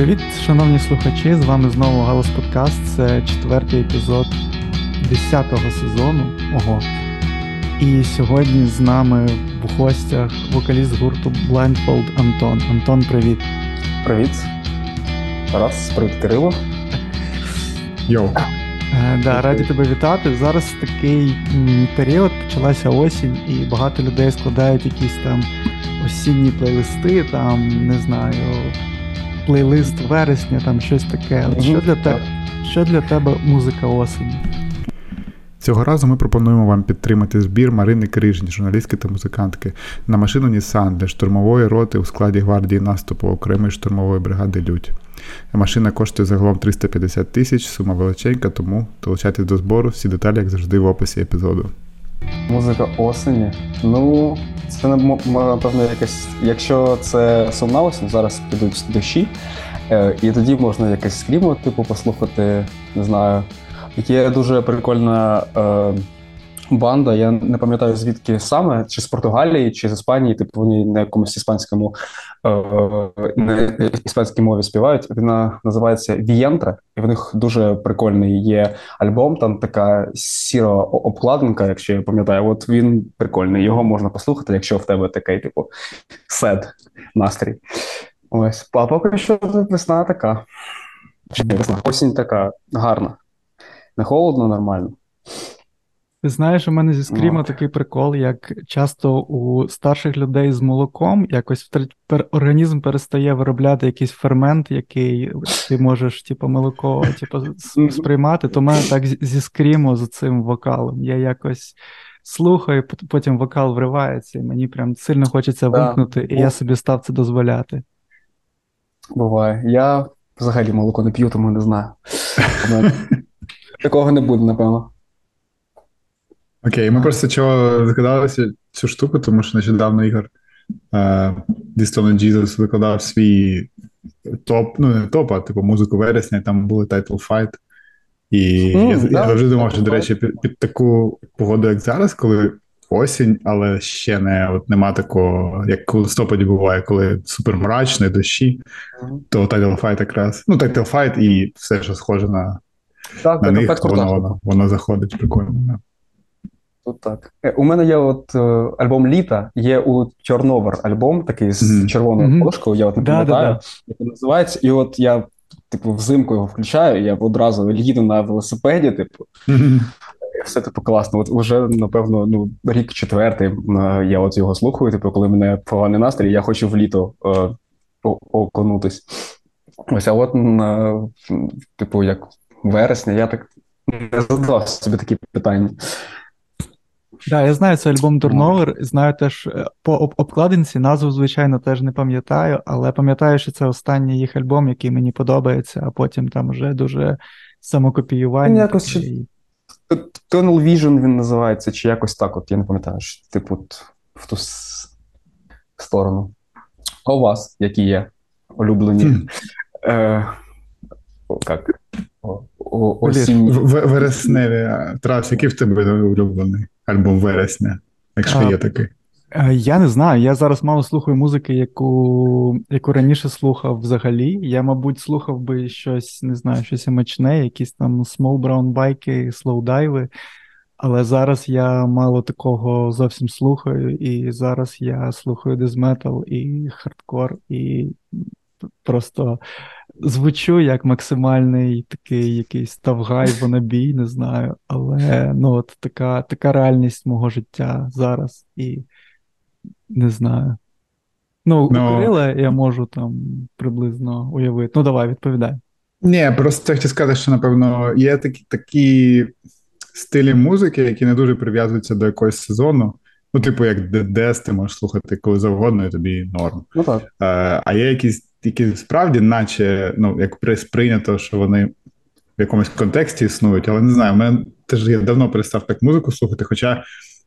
Привіт, шановні слухачі! З вами знову Галас Подкаст. Це четвертий епізод 10-го сезону. Ого. І сьогодні з нами в гостях вокаліст гурту Blindfold Антон. Антон, привіт. Привіт. Тарас, привіт, Кирило. Йоу. Е, да, раді тебе вітати. Зараз такий період, почалася осінь, і багато людей складають якісь там осінні плейлисти, там, не знаю, плейлист вересня, там щось таке. Що для тебе, що для тебе музика осені? Цього разу ми пропонуємо вам підтримати збір Марини Крижні, журналістки та музикантки, на машину Нісан для штурмової роти у складі гвардії наступу окремої штурмової бригади Людь. Машина коштує загалом 350 тисяч, сума величенька, тому долучайтесь до збору, всі деталі, як завжди, в описі епізоду. Музика осені. Ну, це напевно якась. Якщо це сумна осінь, зараз підуть дощі, е, і тоді можна якесь скрімо, типу, послухати, не знаю. Є дуже прикольна е, банда. Я не пам'ятаю звідки саме, чи з Португалії, чи з Іспанії, типу вони на якомусь іспанському е, на іспанській мові співають. Вона називається Вієнтра, і в них дуже прикольний є альбом. Там така сіра обкладинка, якщо я пам'ятаю. От він прикольний. Його можна послухати, якщо в тебе такий, типу, сет настрій. Ось, а поки що весна така. Осінь така гарна. Не холодно, нормально. Ти знаєш, у мене зі скріма такий прикол, як часто у старших людей з молоком якось організм перестає виробляти якийсь фермент, який ти можеш, типу, молоко типу, сприймати. То в мене так зі скріму з цим вокалом. Я якось слухаю, потім вокал вривається, і мені прям сильно хочеться вимкнути, і я собі став це дозволяти. Буває. Я взагалі молоко не п'ю, тому не знаю. Такого не буде, напевно. Окей, ми просто чого згадалися цю штуку, тому що нещодавно Ігор Дістон Jesus викладав свій топ, ну не топ, а типу музику вересня, там були Title Fight. І mm, я, да, я завжди думав, що, до речі, під, під таку погоду, як зараз, коли осінь, але ще не от нема такого, як у листопаді буває, коли супер мрачно, дощі, mm. то Title Fight якраз. Ну, Title Fight і все, що схоже на так, на них, воно, воно, воно заходить прикольно. Тут так. Е, у мене є от е, альбом літа, є у Чорновер альбом, такий з mm-hmm. червоною mm-hmm. я от не пам'ятаю, як він називається. І от я, типу, взимку його включаю, я одразу їду на велосипеді, типу. Mm-hmm. Все типу класно. От уже, напевно, ну, рік четвертий е, я от його слухаю. Типу, коли мене поганий настрій, я хочу в літо е, окунутись. Ось, а от, е, типу, як вересня, я так не задавав собі такі питання. Да, я знаю, це альбом Турновер. Знаю теж е, по обкладинці, назву, звичайно, теж не пам'ятаю, але пам'ятаю, що це останній їх альбом, який мені подобається, а потім там вже дуже самокопіювання. Якось чи... Tunnel Vision він називається, чи якось так, от я не пам'ятаю, що, типу, в ту сторону. А у вас, які є улюблені? Е, як? Осінні. Вересневі. Тарас, який в тебе улюблений альбом вересня, якщо є такий? Е, я не знаю. Я зараз мало слухаю музики, яку яку раніше слухав взагалі. Я, мабуть, слухав би щось, не знаю, щось емочне, якісь там small brown байки, слоудайви. Але зараз я мало такого зовсім слухаю, і зараз я слухаю дезметал і хардкор, і просто звучу як максимальний такий якийсь тавгай вонабій, не знаю. Але ну, от така така реальність мого життя зараз і не знаю. Ну, у. Кирила я можу там приблизно уявити. Ну, давай, відповідай. Ні, просто хотів сказати, що, напевно, є такі такі стилі музики, які не дуже прив'язуються до якогось сезону. Ну, типу, як ДДС, ти можеш слухати коли завгодно, і тобі норм. Ну так. А, а є якісь які справді, наче ну, як сприйнято, що вони в якомусь контексті існують, але не знаю, мене теж я давно перестав так музику слухати. Хоча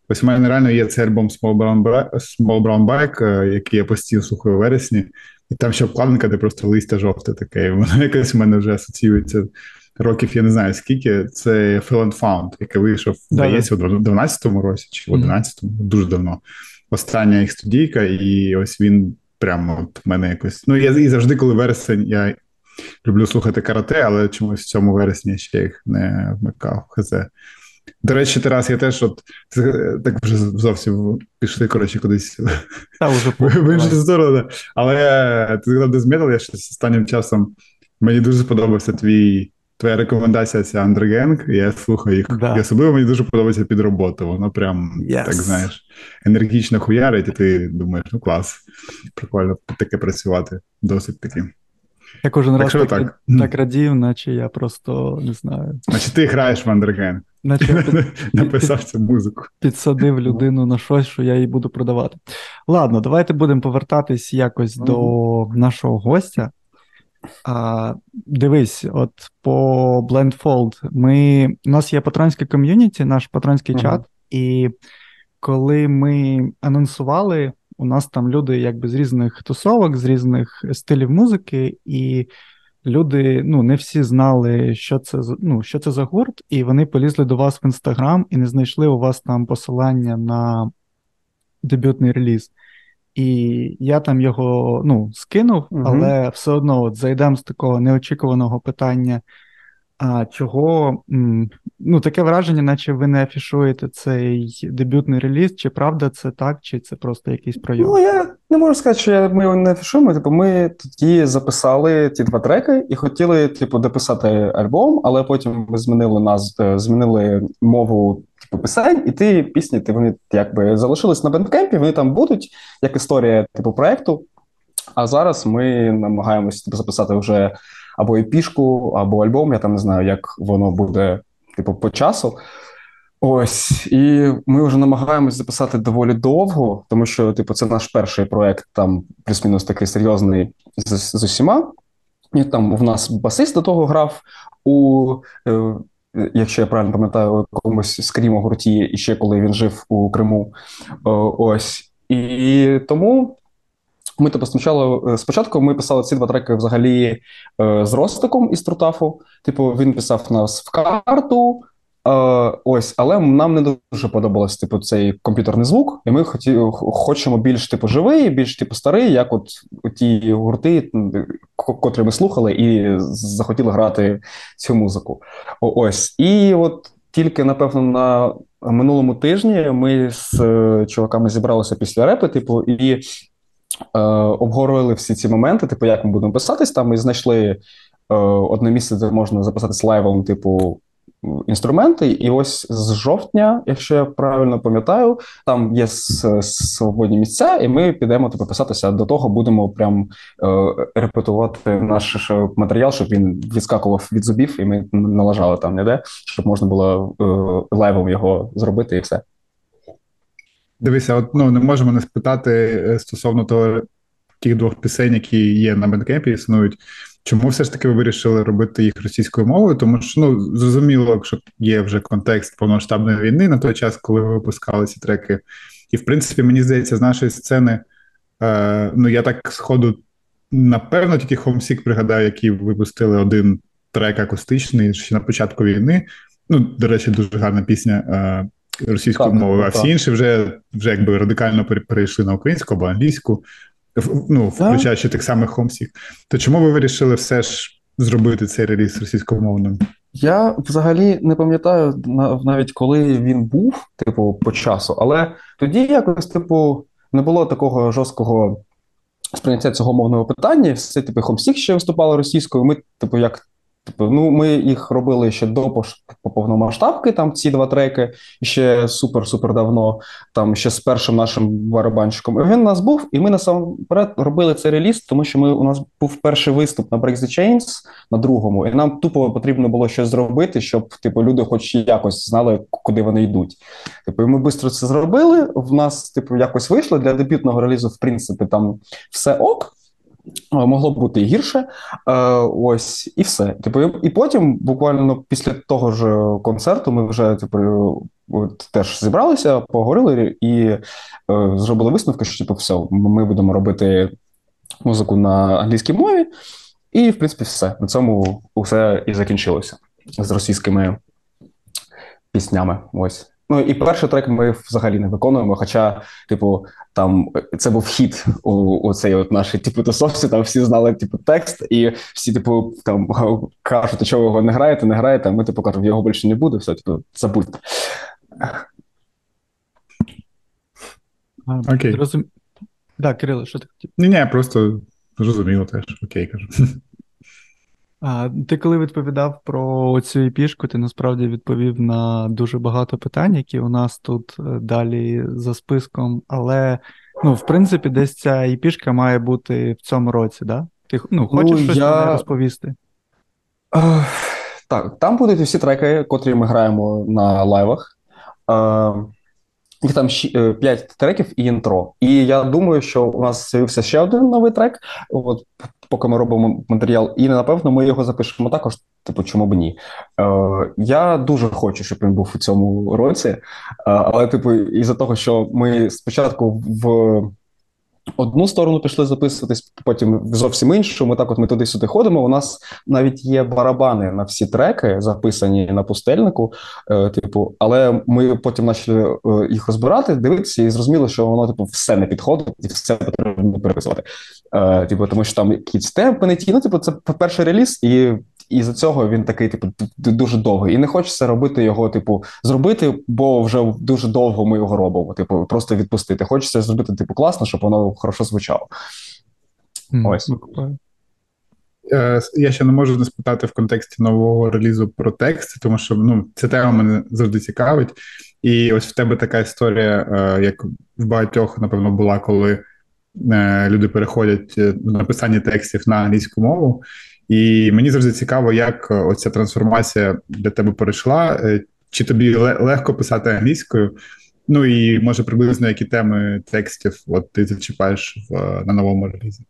ось у мене реально є цей альбом Small Brown Small Brown Bike, який я постійно слухаю у вересні, і там ще обкладинка, де просто листя жовте таке. І воно якось у мене вже асоціюється. Років я не знаю скільки, це Feel and Found, який вийшов, здається, у 12-му році чи в 11-му, дуже давно. Остання їх студійка, і ось він прямо от мене якось. Ну, я і завжди, коли вересень, я люблю слухати карате, але чомусь в цьому вересні я ще їх не вмикав. Хз. До речі, Тарас, я теж от так вже зовсім пішли, коротше, кудись Та, вже в іншу сторону. Але ти сказав Дезметал, я щось останнім часом мені дуже сподобався твій. Твоя рекомендація ця Андергенг, я слухаю їх. Да. І особливо мені дуже подобається під роботу. Воно прям yes. так знаєш, енергічно хуярить, і ти думаєш, ну клас, прикольно таке працювати. Досить таки. Я кожен так, раз так, так, так радів, наче я просто не знаю. Наче ти граєш в Андерген. Наче під, написав цю музику. Підсадив людину на щось, що я їй буду продавати. Ладно, давайте будемо повертатись якось mm-hmm. до нашого гостя. А, Дивись, от по Blindfold ми, у нас є патронське ком'юніті, наш патронський mm-hmm. чат, і коли ми анонсували у нас там люди якби з різних тусовок, з різних стилів музики, і люди ну, не всі знали, що це ну, що це за гурт, і вони полізли до вас в інстаграм і не знайшли у вас там посилання на дебютний реліз. І я там його ну, скинув, угу. але все одно от зайдемо з такого неочікуваного питання. А чого ну таке враження, наче ви не афішуєте цей дебютний реліз? Чи правда це так, чи це просто якийсь пройом? Ну я не можу сказати, що ми його не афішуємо. Типу, ми тоді записали ті два треки і хотіли, типу, дописати альбом, але потім ми змінили нас, е, змінили мову типу пісень, і ті пісні ти вони якби залишились на бендкемпі. Вони там будуть як історія типу проекту. А зараз ми намагаємось типу, записати вже або епішку, або альбом. Я там не знаю, як воно буде, типу, по часу. Ось, і ми вже намагаємось записати доволі довго, тому що, типу, це наш перший проект, там плюс-мінус такий серйозний з, з усіма. І там в нас басист до того грав у, е, якщо я правильно пам'ятаю, у якомусь скрімо гурті, і ще коли він жив у Криму. ось. І тому ми тобто спочатку, е, спочатку ми писали ці два треки взагалі е, з Ростиком із Трутафу. Типу, він писав нас в карту. Е, ось, але нам не дуже подобався типу, цей комп'ютерний звук, і ми хоті, хочемо більш типу живий, більш типу старий, як от ті гурти, котрі ми слухали, і захотіли грати цю музику. Ось. І от тільки, напевно, на минулому тижні ми з е, чуваками зібралися після репи, типу, і Е, обговорили всі ці моменти, типу, як ми будемо писатись. Там ми знайшли е, одне місце, де можна записатись лайвом, типу. Інструменти, і ось з жовтня, якщо я правильно пам'ятаю, там є свободні місця, і ми підемо типу, писатися до того, будемо прям е, репетувати наш матеріал, щоб він відскакував від зубів, і ми налажали там ніде, щоб можна було е, лайвом його зробити, і все. Дивися, от ну не можемо не спитати е, стосовно того тих двох пісень, які є на Bandcamp і, існують. Чому все ж таки ви вирішили робити їх російською мовою? Тому що ну зрозуміло, що є вже контекст повномасштабної війни на той час, коли ви випускали ці треки. І в принципі, мені здається, з нашої сцени, е, ну я так сходу, напевно, тільки Homesick пригадаю, які випустили один трек акустичний ще на початку війни. Ну, до речі, дуже гарна пісня. Е, російською мовою, а всі інші вже вже якби радикально перейшли на українську або англійську, ну, включаючи тих самих хомсів. То чому ви вирішили все ж зробити цей реліз російськомовним? Я взагалі не пам'ятаю навіть коли він був, типу, по часу, але тоді якось, типу, не було такого жорсткого сприйняття цього мовного питання. Все, типу, Хомсік ще виступали російською. Ми, типу, як ну ми їх робили ще до повномасштабки, там ці два треки, ще супер-супер давно, там ще з першим нашим барабанщиком. Він у нас був, і ми насамперед робили цей реліз, тому що ми у нас був перший виступ на Break the Chains на другому, і нам тупо потрібно було щось зробити, щоб типу люди, хоч якось знали, куди вони йдуть. Типу, ми швидко це зробили. В нас, типу, якось вийшло для дебютного релізу, в принципі, там все ок. Могло б бути і гірше, е, ось і все. Типу, і потім, буквально після того ж концерту, ми вже типу, от, теж зібралися, поговорили і е, зробили висновки, що типу, все, ми будемо робити музику на англійській мові, і в принципі все. На цьому все і закінчилося з російськими піснями. Ось. Ну і перший трек ми взагалі не виконуємо. Хоча, типу, там це був хіт у, у цей от нашій типу тусовці, там всі знали типу текст, і всі, типу, там кажуть, що ви його не граєте, не граєте. а Ми типу кажемо, його більше не буде, все, типу, забудьте. Окей. Розум... Да, Кирило, що ти хотів? Ні, ні, просто зрозуміло теж. Окей, кажу. А, Ти коли відповідав про цю епішку, ти насправді відповів на дуже багато питань, які у нас тут е, далі за списком. Але, ну, в принципі, десь ця епішка має бути в цьому році, да? Ти ну, хочеш ну, щось я... розповісти? Uh, так, там будуть всі треки, котрі ми граємо на лайвах. Uh, їх там 5 е, треків і інтро. І я думаю, що у нас з'явився ще один новий трек, от поки ми робимо матеріал, і напевно ми його запишемо також. Типу, чому б ні? Е, Я дуже хочу, щоб він був у цьому році, е, але, типу, із-за того, що ми спочатку в одну сторону пішли записуватись, потім зовсім іншу. Ми так, от ми туди-сюди ходимо. У нас навіть є барабани на всі треки, записані на пустельнику. Е, типу, але ми потім почали е, їх розбирати, дивитися, і зрозуміло, що воно типу все не підходить, і все потрібно переписувати. Е, Типу, тому що там якісь темпи не ті. Ну, типу, це перший реліз, і і за цього він такий, типу, дуже довгий. І не хочеться робити його, типу, зробити, бо вже дуже довго ми його робимо. Типу, просто відпустити. Хочеться зробити, типу, класно, щоб воно хорошо звучало. Mm, Ось. Е, я ще не можу не спитати в контексті нового релізу про тексти, тому що ну, ця тема мене завжди цікавить. І ось в тебе така історія, е, як в багатьох, напевно, була, коли е, люди переходять в написання текстів на англійську мову. І мені завжди цікаво, як е, оця трансформація для тебе перейшла. Е, чи тобі легко писати англійською? Ну і може приблизно які теми текстів от ти зачіпаєш в на новому релізі?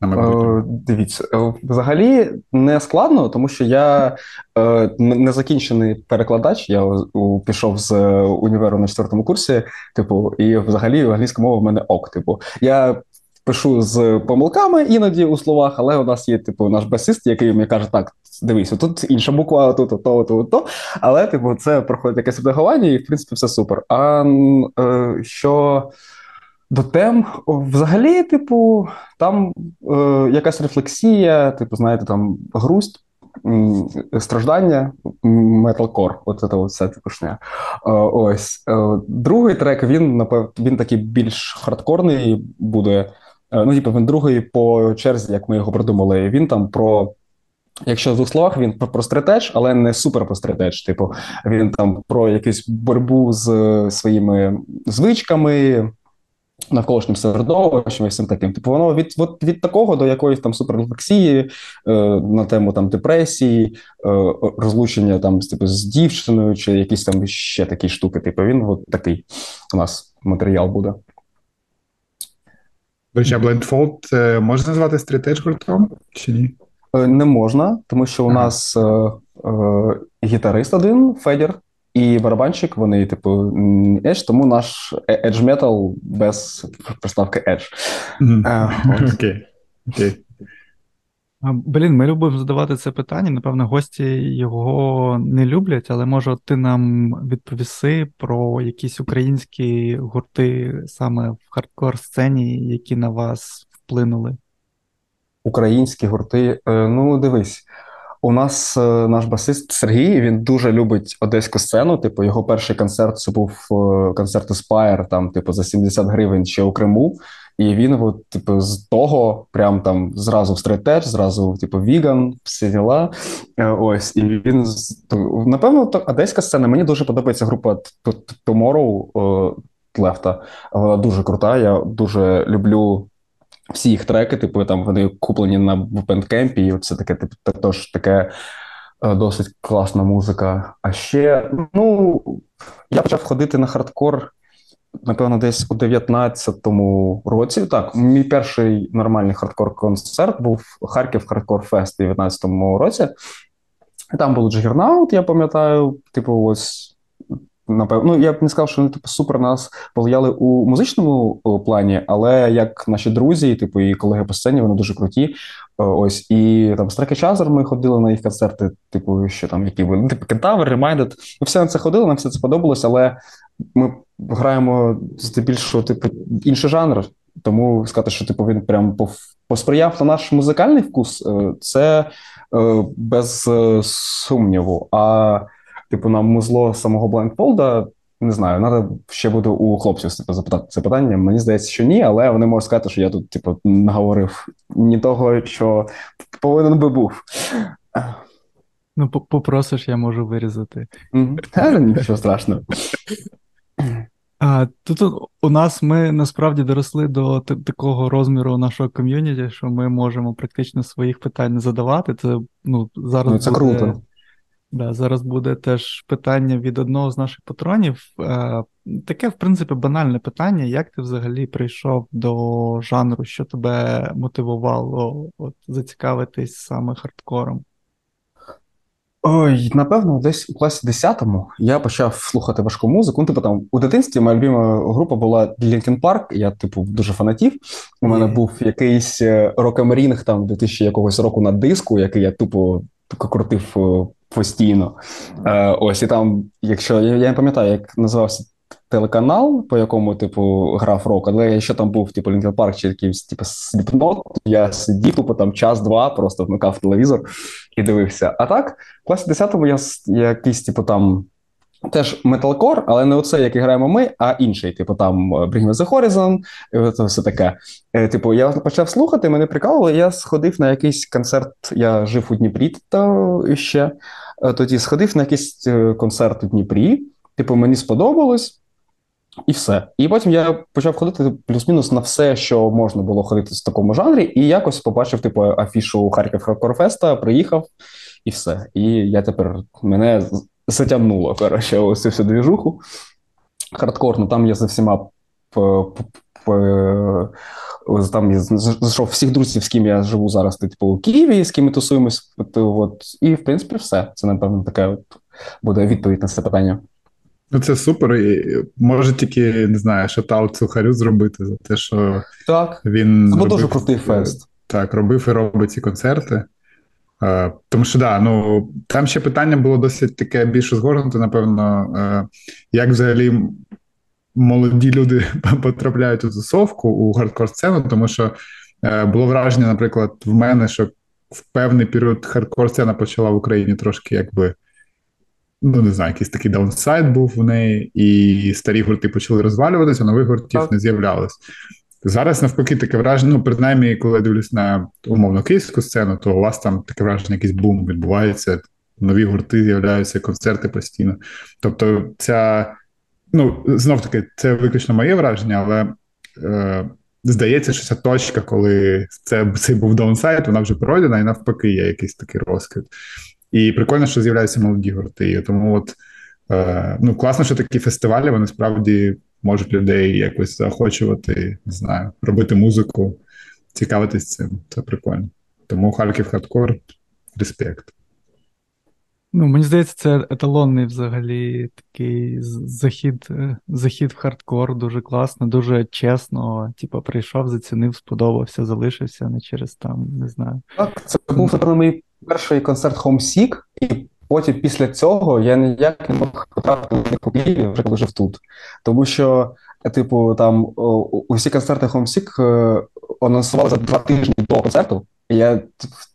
На Дивіться, е, взагалі не складно, тому що я е, не закінчений перекладач. Я пішов з універу на четвертому курсі, типу, і взагалі англійська мова в мене ок. Типу, я пишу з помилками іноді у словах, але у нас є типу наш басист, який мені каже, так, дивись, тут інша буква, тут, то, то, то, то. Але, типу, це проходить якесь редагування, і в принципі все супер. А е, що до тем, взагалі, типу, там е, якась рефлексія, типу, знаєте, там грусть. Страждання, металкор, от це все типушня. Е, ось е, другий трек. Він напев, він такий більш хардкорний буде. Е, ну, типу, він другий по черзі, як ми його придумали. Він там про. Якщо в двох словах він про стратеж, але не супер про стратеж. Типу, він там про якусь боротьбу з своїми звичками, навколишнім середовищем всім таким. Типу, воно від від, від такого до якоїсь там суперрефлексії е, на тему там депресії, е, розлучення там типу, з дівчиною, чи якісь там ще такі штуки. Типу, він от такий у нас матеріал буде. До речі, Blindfold е, можна назвати стрітеж гуртом чи ні? Е, не можна, тому що у ага. нас е, е, гітарист один, Федір, і барабанщик, вони, типу, Edge, тому наш Edge Metal без приставки Edge. Mm-hmm. Окей. Окей. Блін, ми любимо задавати це питання. Напевно, гості його не люблять, але може ти нам відповіси про якісь українські гурти саме в хардкор сцені, які на вас вплинули? Українські гурти. Е, ну, дивись. У нас е, наш басист Сергій він дуже любить одеську сцену. Типу, його перший концерт це був е, концерт Aspire, там, типу, за 70 гривень ще у Криму. І він, от, типу, з того, прям там зразу в straight edge, зразу, типу, vegan, всі діла. Е, ось, і він напевно, то одеська сцена. Мені дуже подобається група Tomorrow Left Us. Вона дуже крута. Я дуже люблю. Всі їх треки, типу, там вони куплені на Bandcamp, і це таке, типу, також таке е, досить класна музика. А ще, ну, я почав ходити на хардкор напевно, десь у 19-му році. Так, мій перший нормальний хардкор-концерт був Харків Хардкор Фест у 19-му році. Там був Juggernaut, я пам'ятаю, типу, ось напевно, ну я б не сказав, що вони типу супер нас повлияли у музичному плані, але як наші друзі, типу, і колеги по сцені, вони дуже круті. Ось і там Чазер ми ходили на їх концерти, типу, що там які були, ну, типу Кентавр, Reminded. Ми все на це ходили, нам все це сподобалось, але ми граємо здебільшого, типу, інший жанр. Тому сказати, що типу він прям посприяв на наш музикальний вкус, е, це е, без е, сумніву. А типу, на музло самого Блайндфолда, не знаю, треба ще буде у хлопців типу, запитати це питання. Мені здається, що ні, але вони можуть сказати, що я тут, типу, наговорив ні того, що повинен би був. Ну, попросиш, я можу вирізати. Та, Нічого страшного. А, Тут у нас ми насправді доросли до такого розміру нашого ком'юніті, що ми можемо практично своїх питань не задавати. Це ну, зараз ну, це буде, круто. Да, Зараз буде теж питання від одного з наших патронів. Е, Таке, в принципі, банальне питання. Як ти взагалі прийшов до жанру? Що тебе мотивувало от, зацікавитись саме хардкором? Ой, напевно, десь у класі 10-му я почав слухати важку музику. Ну, типу там у дитинстві моя любима група була Linkin Park, Я, типу, дуже фанатів. У мене був якийсь рокемрінг е, там 2000 якогось року на диску, який я тупо крутив е, постійно. Е, Ось і там, якщо я не пам'ятаю, як називався телеканал, по якому, типу, грав рок, але якщо там був типу Linkin Park чи якийсь типу Slipknot, я сидів типу, там час-два, просто вмикав телевізор і дивився. А так, в класі 10-му я, якийсь, типу, там. Теж металкор, але не оцей, який граємо ми, а інший. Типу там Bring Me The Horizon, це все таке. Е, типу, я почав слухати, мене прикалувало, я сходив на якийсь концерт. Я жив у Дніпрі то ще. Е, тоді сходив на якийсь е, концерт у Дніпрі. Типу, мені сподобалось. І все. І потім я почав ходити плюс-мінус на все, що можна було ходити в такому жанрі, і якось побачив, типу, афішу Харків Хардкорфеста, приїхав і все. І я тепер мене затягнуло, коротше, ось цю всю двіжуху. Хардкорно, там я за всіма там я знайшов всіх друзів, з ким я живу зараз, типу, у Києві, з ким ми тусуємось. От, І, в принципі, все. Це, напевно, таке от буде відповідь на це питання. Ну, це супер. І Може тільки не знаю, шатаут сухарю зробити за те, що так. він. Це був дуже крутий фест. Так, робив і робить ці концерти. Uh, тому що да, ну там ще питання було досить таке більш згорнуте, напевно, uh, як взагалі молоді люди потрапляють у тусовку у хардкор сцену, тому що uh, було враження, наприклад, в мене, що в певний період хардкор сцена почала в Україні трошки якби ну не знаю, якийсь такий даунсайд був в неї, і старі гурти почали розвалюватися, нових гуртів не з'являлось. Зараз навпаки таке враження, ну, принаймні, коли я дивлюсь на умовно київську сцену, то у вас там таке враження, якийсь бум відбувається, нові гурти з'являються, концерти постійно. Тобто, ця, ну, знов таки, це виключно моє враження, але е, здається, що ця точка, коли це, цей був downside, вона вже пройдена, і навпаки, є якийсь такий розкид. І прикольно, що з'являються молоді гурти. Тому от е, ну класно, що такі фестивалі вони справді можуть людей якось заохочувати, не знаю, робити музику, цікавитись цим. Це прикольно. Тому Харків хардкор респект. Ну, мені здається, це еталонний взагалі такий захід е, захід в хардкор, дуже класно, дуже чесно. Типу, прийшов, зацінив, сподобався, залишився не через там, не знаю. Так, це був напевно, мій перший концерт Homesick, і потім після цього я ніяк не мог потрапити в Києві, вже коли жив тут. Тому що, типу, там усі концерти Homesick е, анонсували за два тижні до концерту. І я,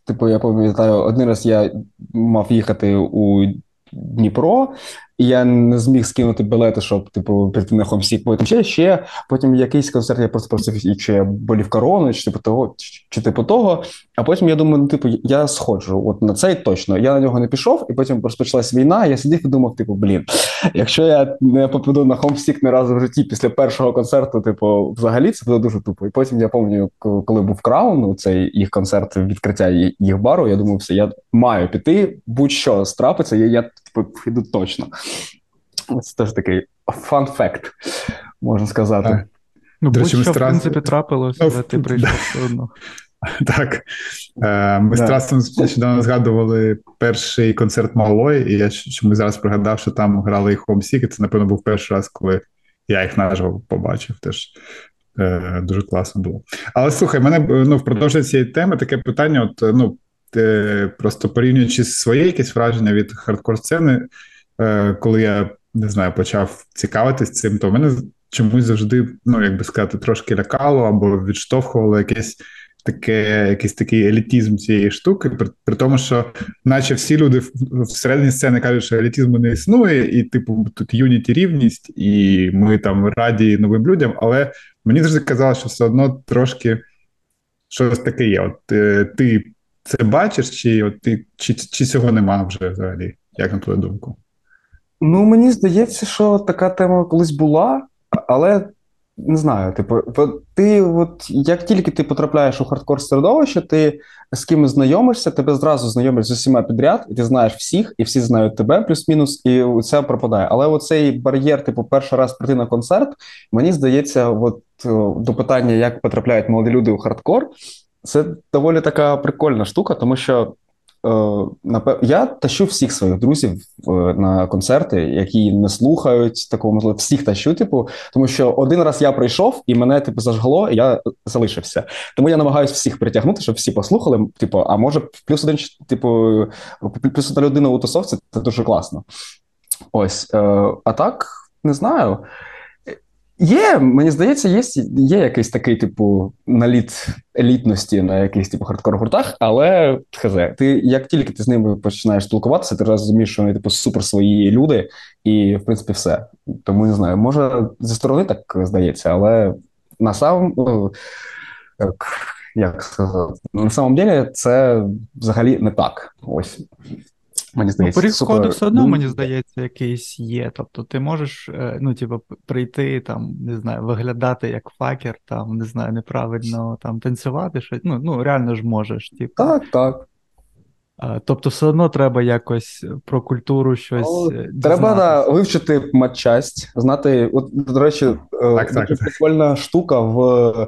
типу, я пам'ятаю, один раз я мав їхати у Дніпро, я не зміг скинути білети, щоб типу прийти на хомсік. Потім ще ще. Потім якийсь концерт я просто просив, чи я болів корону, чи типу того, чи, чи типу того. А потім я думаю, ну типу, я сходжу. От на цей точно. Я на нього не пішов, і потім розпочалась війна. Я сидів і думав, типу, блін, якщо я не попаду на хомсік не разу в житті після першого концерту, типу, взагалі це буде дуже тупо. І потім я пам'ятаю, коли був краун, цей їх концерт відкриття їх бару. Я думав, все, я маю піти, будь-що страпиться, я, я піду точно. Це теж такий фан-факт, можна сказати. Ну, будь-що, в принципі, трапилось, але ти прийшов все одно. Так. Е, ми з Тарасом нещодавно згадували перший концерт Малої, і я чомусь зараз пригадав, що там грали їх Homesick, і це, напевно, був перший раз, коли я їх наживо побачив. Теж е, дуже класно було. Але слухай, мене ну, впродовж цієї теми таке питання: от, ну, ти просто порівнюючи своє якесь враження від хардкор-сцени, е, коли я не знаю, почав цікавитись цим, то в мене чомусь завжди, ну як би сказати, трошки лякало або відштовхувало якесь таке, якийсь такий елітізм цієї штуки, при, при тому, що, наче всі люди всередині сцени кажуть, що елітізму не існує, і, типу, тут юніті рівність, і ми там раді новим людям, але мені завжди казалось, що все одно трошки щось таке є. От е, ти це бачиш, чи от ти чи, чи цього нема вже взагалі? Як на твою думку? Ну, мені здається, що така тема колись була, але не знаю, типу, ти, от як тільки ти потрапляєш у хардкор середовище, ти з кимось знайомишся, тебе зразу знайомиш з усіма підряд, і ти знаєш всіх, і всі знають тебе, плюс-мінус, і це пропадає. Але оцей бар'єр, типу, перший раз прийти на концерт, мені здається, от до питання, як потрапляють молоді люди у хардкор, це доволі така прикольна штука, тому що Е, я тащу всіх своїх друзів е, на концерти, які не слухають такого, можливо, всіх тащу, типу, тому що один раз я прийшов і мене типу зажгло, і я залишився. Тому я намагаюся всіх притягнути, щоб всі послухали. Типу, а може, плюс один, типу, плюс одна людина у тусовці це дуже класно. Ось, е, а так не знаю. Є, мені здається, є є якийсь такий, типу, наліт елітності на якихось типу хардкор-гуртах, але хз, ти як тільки ти з ними починаєш спілкуватися, ти розумієш, що вони типу супер свої люди, і в принципі все. Тому не знаю, може зі сторони так здається, але на самом ну, як сказати, на самом деле це взагалі не так. Ось. Мені ну, здається, Поріг супер... все одно, мені здається, якийсь є. Тобто ти можеш, е, ну, типу, прийти, там, не знаю, виглядати як факер, там, не знаю, неправильно там танцювати, щось. Ну, ну реально ж можеш. Типу. Так, так. Тобто, все одно треба якось про культуру щось. О, е, треба да, вивчити матчасть, знати. От, до речі, е, так, так, прикольна штука в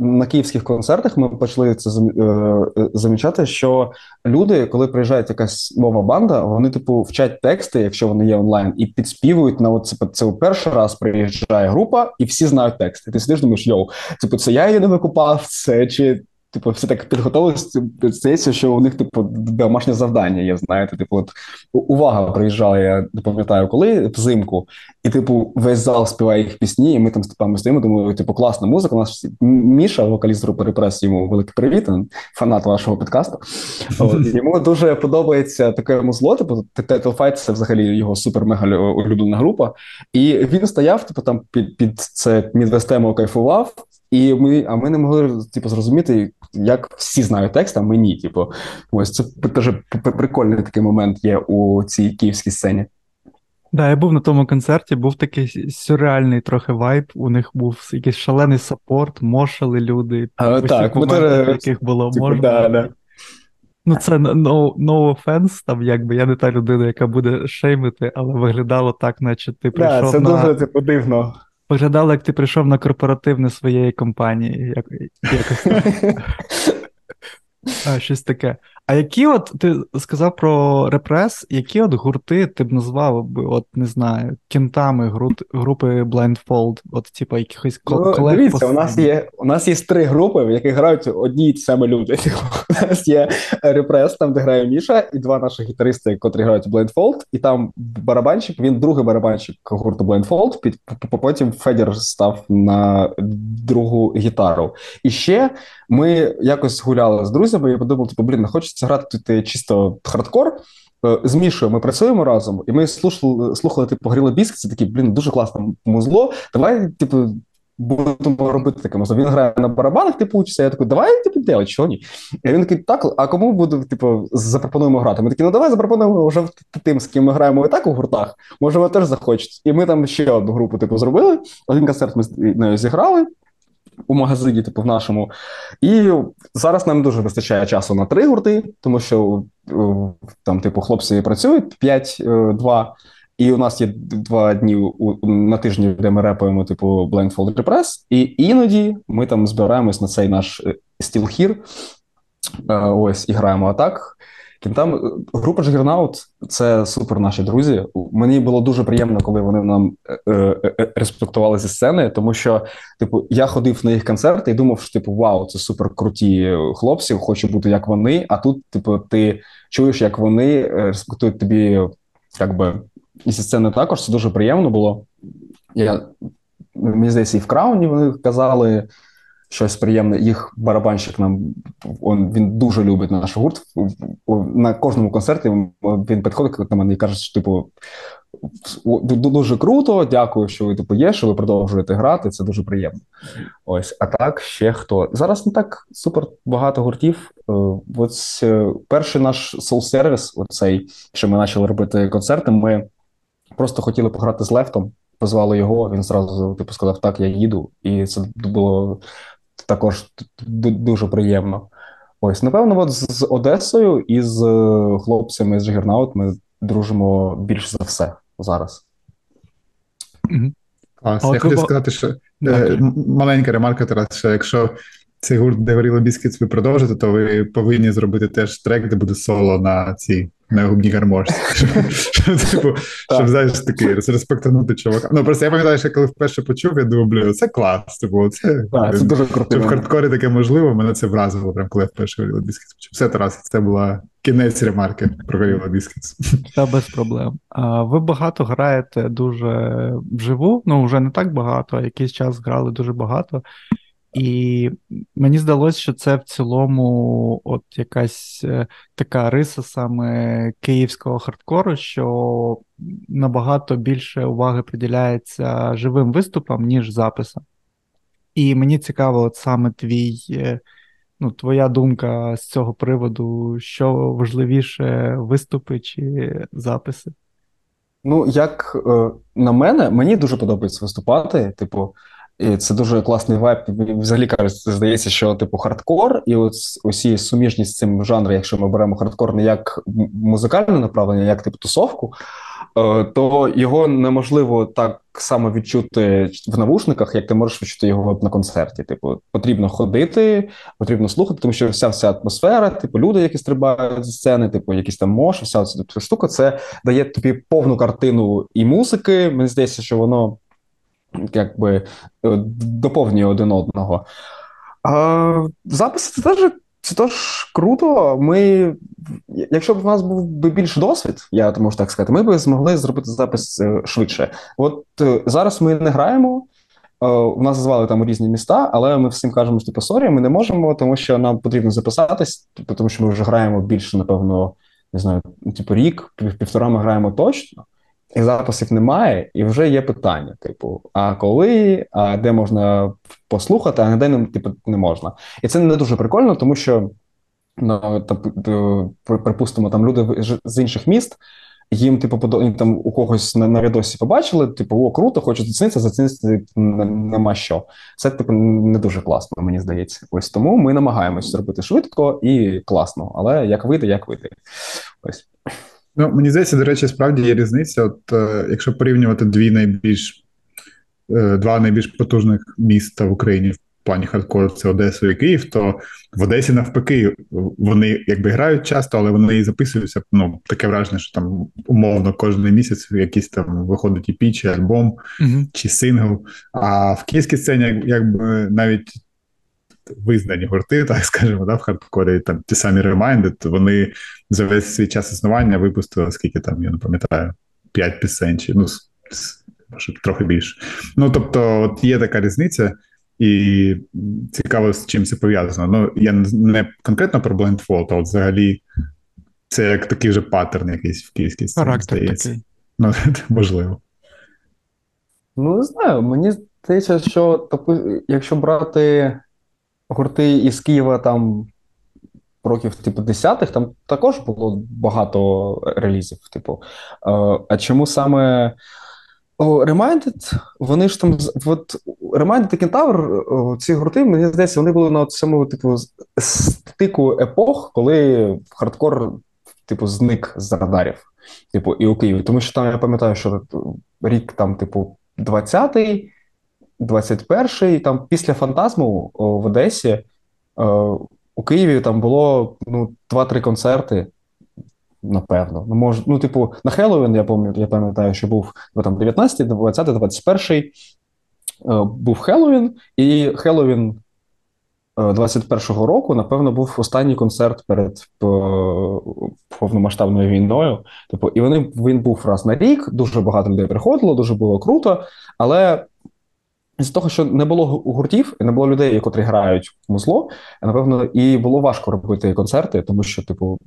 на київських концертах ми почали це е, замічати, що люди, коли приїжджають якась нова банда, вони типу вчать тексти, якщо вони є онлайн, і підспівують на оце це перший раз приїжджає група, і всі знають тексти. Ти сидиш, думаєш, йоу, типу, це я її не викупав, це чи Типу, всі так підготовилися, здається, що у них, типу, домашнє завдання є, знаєте, типу, от увага приїжджала, я не пам'ятаю, коли взимку, і, типу, весь зал співає їх пісні, і ми там степами стоїмо, думаю, типу, класна музика. У нас всі... Міша, вокаліст групи Репрес, йому великий привіт, фанат вашого підкасту. От, Йому дуже подобається таке музло, типу, Title це взагалі його супер-мега улюблена група. І він стояв, типу, там під під це мідвестему кайфував. І ми, а ми не могли типу, зрозуміти, як всі знають текст, а ми ні. Типу, ось це теж прикольний такий момент є у цій київській сцені. Да, я був на тому концерті, був такий сюрреальний трохи вайб. У них був якийсь шалений саппорт, мошали люди. А, так, моментів, яких було типу, можна. Да, да. Ну, це no, no offense, там якби я не та людина, яка буде шеймити, але виглядало так, наче ти прийшов. Да, це на... дуже типу, дивно. Виглядало, як ти прийшов на корпоративне своєї компанії. Як, якось. А, Щось таке. А які от ти сказав про репрес, які от гурти ти б назвав би, от не знаю, кінтами груп, групи Blindfold, от типу якихось ну, колег? Дивіться, у нас є у нас є три групи, в яких грають одні й ті самі люди. У нас є репрес, там де грає Міша, і два наші гітаристи, котрі грають Blindfold, і там барабанщик, він другий барабанщик гурту Blindfold, під, потім Федір став на другу гітару. І ще ми якось гуляли з друзями і подумали, типу, блін, не хочеться грати тут чисто хардкор. Е, з Мішою ми працюємо разом, і ми слухали, слухали типу, Гріла Біск, це такі, блін, дуже класне музло. Давай, типу, будемо робити таке музло. Він грає на барабанах, типу, учиться. Я такий, давай типу, делать, чого ні? І він такий, так, а кому буде, типу, запропонуємо грати? Ми такі, ну давай запропонуємо вже тим, з ким ми граємо і так у гуртах. Може, ви теж захочете. І ми там ще одну групу, типу, зробили. Один концерт ми з нею зіграли у магазині, типу, в нашому. І зараз нам дуже вистачає часу на три гурти, тому що там, типу, хлопці працюють 5-2. і у нас є два дні на тижні, де ми репаємо, типу, Blindfold Repress, і іноді ми там збираємось на цей наш е, Still Here, е, ось і граємо. А так, там е, група Juggernaut – це супер наші друзі. Мені було дуже приємно, коли вони нам е, е, респектували зі сцени, тому що, типу, я ходив на їх концерти і думав, що типу, вау, це супер круті хлопці, хочу бути як вони. А тут, типу, ти чуєш, як вони респектують тобі, як би, і зі сцени також це дуже приємно було. Я, Мені здається, і в крауні вони казали щось приємне. Їх барабанщик нам он, він дуже любить наш гурт. На кожному концерті він підходить до мене і каже, що типу. Дуже круто, дякую, що ви типу є, що ви продовжуєте грати. Це дуже приємно. Ось, а так ще хто зараз не так супер багато гуртів. Е, ось е, перший наш соул-сервіс, оцей, що ми почали робити концерти. Ми просто хотіли пограти з Лефтом, позвали його. Він зразу типу сказав: Так, я їду, і це було також дуже приємно. Ось, напевно, от з Одесою і з е, хлопцями з Жигернаут ми дружимо більш за все зараз. Клас. Я хотів сказати, що е, маленька ремарка, Тарас, що якщо цей гурт, де горіло біскіт, ви продовжите, то ви повинні зробити теж трек, де буде соло на цій на губній гармошці. Типу, щоб знаєш такий респектанути чувака. Ну просто я пам'ятаю, що коли вперше почув, я думав, блін, це клас. Типу, це це дуже круто. В хардкорі таке можливо, мене це вразило, прям коли я вперше горіло біскіт. Все, Тарас, це була кінець ремарки про горіло біскіт. Та без проблем. А Ви багато граєте дуже вживу, ну вже не так багато, а якийсь час грали дуже багато. І мені здалося, що це в цілому от якась е, така риса саме київського хардкору, що набагато більше уваги приділяється живим виступам, ніж записам. І мені цікаво, от саме твій, е, ну, твоя думка з цього приводу, що важливіше, виступи чи записи? Ну, як е, на мене, мені дуже подобається виступати. Типу, і це дуже класний вайб. Взагалі кажуть, здається, що типу хардкор, і ось усі суміжність з цим жанром, якщо ми беремо хардкор не як музикальне направлення, як типу тусовку, е, то його неможливо так само відчути в навушниках, як ти можеш відчути його на концерті. Типу, потрібно ходити, потрібно слухати, тому що вся вся атмосфера, типу, люди, які стрибають зі сцени, типу, якісь там мош, вся ця штука, це дає тобі повну картину і музики. Мені здається, що воно якби е, доповнює один одного. А Записи це теж це теж круто. Ми, Якщо б у нас був би більш досвід, я можу так сказати, ми б змогли зробити запис е, швидше. От е, зараз ми не граємо. У нас звали там різні міста, але ми всім кажемо, що типу, sorry, ми не можемо, тому що нам потрібно записатись, типу, тому що ми вже граємо більше, напевно, не знаю, типу рік, півтора ми граємо точно і записів немає, і вже є питання: типу, а коли, а де можна послухати, а де не типу, не можна. І це не дуже прикольно, тому що ну, там, припустимо, там люди з інших міст. Їм, типу, там у когось на на відосі побачили, типу, о, круто, хочуть зацінитися, зацінитися нема що. Це типу не дуже класно, мені здається. Ось тому ми намагаємось зробити швидко і класно. Але як вийде, як вийде. Ось. Ну, мені здається, до речі, справді є різниця. От е, якщо порівнювати дві найбільш е, два найбільш потужних міста в Україні в плані хардкору, це Одесу і Київ, то в Одесі навпаки вони якби грають часто, але вони і записуються. Ну таке враження, що там умовно кожен місяць якийсь там виходить і чи альбом, uh чи сингл. А в київській сцені, якби навіть визнані гурти, так скажемо, да, в хардкорі там ті самі Reminded, вони за весь свій час існування випустили, скільки там, я не пам'ятаю, п'ять пісень, чи ну, може, трохи більше. Ну, тобто, от є така різниця, і цікаво, з чим це пов'язано. Ну, я не конкретно про Blindfold, а от взагалі це як такий вже паттерн якийсь в київській сцені, Характер здається. такий. Ну, можливо. Ну, не знаю, мені здається, що якщо брати гурти із Києва там років типу 10-х, там також було багато релізів. Типу. А чому саме О, Reminded, вони ж там от Reminded і Kentaur, ці гурти, мені здається, вони були на цьому типу стику епох, коли хардкор типу, зник з радарів. Типу, і у Києві. Тому що там я пам'ятаю, що рік там, типу, 20-й, 21-й, там після фантазму в Одесі е, у Києві там було ну, 2-3 концерти. Напевно, ну може, ну, типу, на Хеллоуін, я пам'ятаю, я пам'ятаю, що був ну, там 19, 20, 21 був Хеллоуін, і Хеллоуін 21-го року, напевно, був останній концерт перед повномасштабною війною. Типу, і вони він був раз на рік, дуже багато людей приходило, дуже було круто. Але з того, що не було гуртів і не було людей, котрі грають в музло, напевно, і було важко робити концерти, тому що, типу,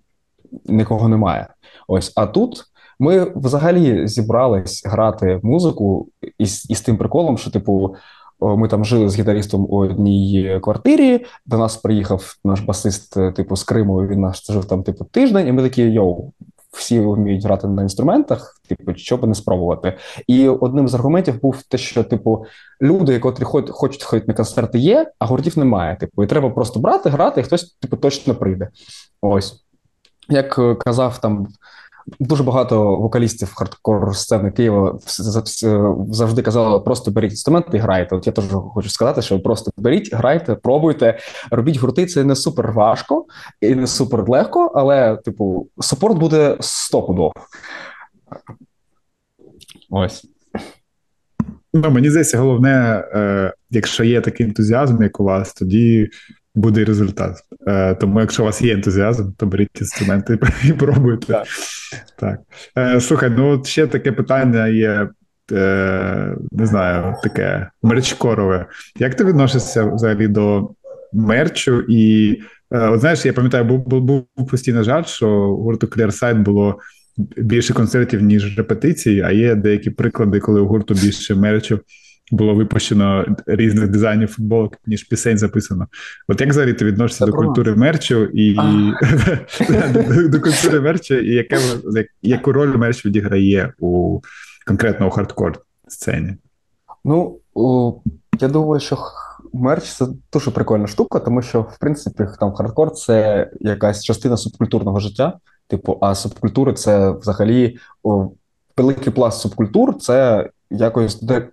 нікого немає. Ось, а тут. Ми взагалі зібрались грати музику із із тим приколом, що, типу, ми там жили з гітаристом у одній квартирі. До нас приїхав наш басист, е, типу, з Криму. Він наш жив там, типу, тиждень, і ми такі йоу. Всі вміють грати на інструментах, типу, що би не спробувати. І одним з аргументів був те, що, типу, люди, котрі хочуть ходити на концерти, є, а гуртів немає. Типу, і треба просто брати, грати, і хтось типу, точно прийде. Ось. Як е, казав там Дуже багато вокалістів хардкор сцени Києва завжди казали, просто беріть інструмент і грайте. От я теж хочу сказати, що просто беріть, грайте, пробуйте, робіть гурти. Це не супер важко і не супер легко, але, типу, супорт буде стопудов. Ось. Ну, Мені здається, головне, е, якщо є такий ентузіазм, як у вас, тоді буде результат. Е, Тому, якщо у вас є ентузіазм, то беріть інструменти і пробуйте. Так. так. Е, Слухай, ну ще таке питання є. Е, не знаю, таке мерчкорове. Як ти відносишся взагалі до мерчу? І от знаєш, я пам'ятаю, був був, був постійно жаль, що у гурту Clearside було більше концертів, ніж репетицій, а є деякі приклади, коли у гурту більше мерчу було випущено різних дизайнів футболок, ніж пісень записано. От як взагалі ти відносишся до культури мерчу і до культури мерчу, і яку роль мерч відіграє у конкретно у хардкор сцені? Ну, я думаю, що мерч це дуже прикольна штука, тому що, в принципі, там хардкор це якась частина субкультурного життя. Типу, а субкультури це взагалі великий пласт субкультур це якось де,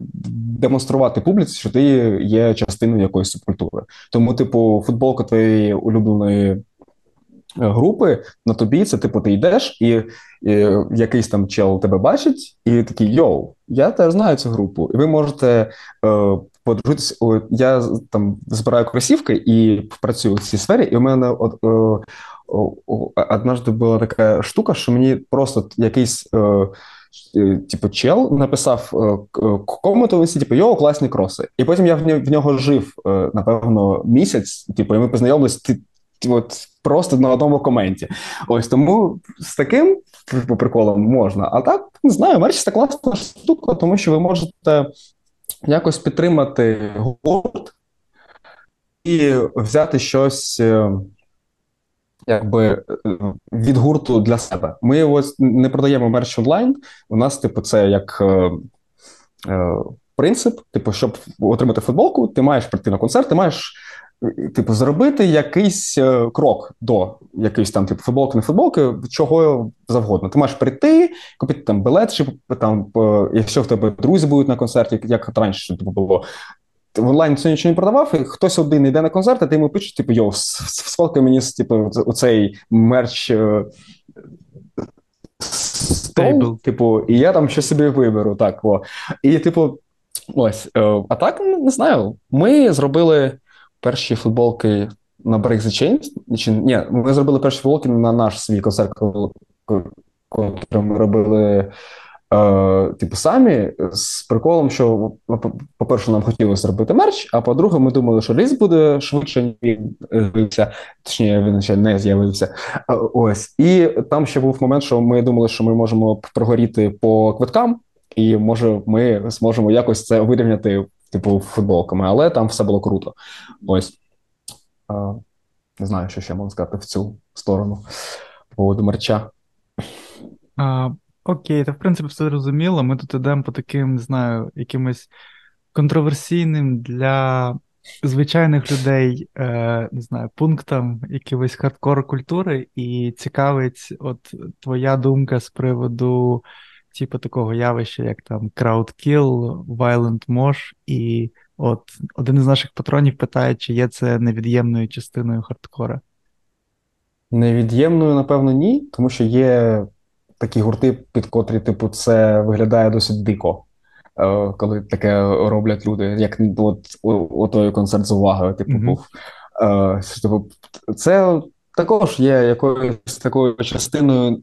демонструвати публіці, що ти є частиною якоїсь субкультури. Тому, типу, футболка твоєї улюбленої е, групи на тобі це, типу, ти йдеш, і, і якийсь там чел тебе бачить, і такий йоу, я теж знаю цю групу. І ви можете е, подружитися. Я там збираю кросівки і працюю в цій сфері, і у мене от. Е, Однажды була така штука, що мені просто якийсь е, Е, типу, чел написав е, коменту, типу, його класні кроси. І потім я в нього жив, е, напевно, місяць, типу, і ми познайомились ти, от, просто на одному коменті. Ось тому з таким по приколам можна. А так, не знаю, мерч це класна штука, тому що ви можете якось підтримати гурт і взяти щось якби е, від гурту для себе. Ми ось не продаємо мерч онлайн. У нас, типу, це як е, е, принцип: типу, щоб отримати футболку, ти маєш прийти на концерт, ти маєш. Типу, зробити якийсь крок до якоїсь там, типу, футболки, не футболки, чого завгодно. Ти маєш прийти, купити там білет, чи там, якщо в тебе друзі будуть на концерті, як раніше типу, було, в онлайн це нічого не продавав, і хтось один йде на концерт, а ти йому пишеш, типу, йоу, сфоткай мені типу, оцей мерч е, стол, типу, і я там щось собі виберу. так, о. І, типу, ось. Е, а так, ну, не знаю. Ми зробили перші футболки на Break the Chain. Ні, ми зробили перші футболки на наш свій концерт, коли ми робили. Е, Типу, самі з приколом, що по-перше, нам хотілося зробити мерч, а по-друге, ми думали, що ліс буде швидше, він з'явився. Точніше, він ще не з'явився. Ось і там ще був момент, що ми думали, що ми можемо прогоріти по квиткам, і може ми зможемо якось це вирівняти, типу, футболками, але там все було круто. Ось а, не знаю, що ще можна сказати в цю сторону по поводу мерча. Окей, та в принципі все зрозуміло. Ми тут йдемо по таким, не знаю, якимось контроверсійним для звичайних людей, е, не знаю, пунктам якогось хардкор культури, і цікавить, от твоя думка з приводу, типу, такого явища, як там crowdkill, violent mosh, і от один із наших патронів питає, чи є це невід'ємною частиною хардкора. Невід'ємною, напевно, ні, тому що є такі гурти, під котрі, типу, це виглядає досить дико. Е, коли таке роблять люди, як от у той концерт з увагою, типу, mm-hmm. був. Е, типу, це також є якоюсь такою частиною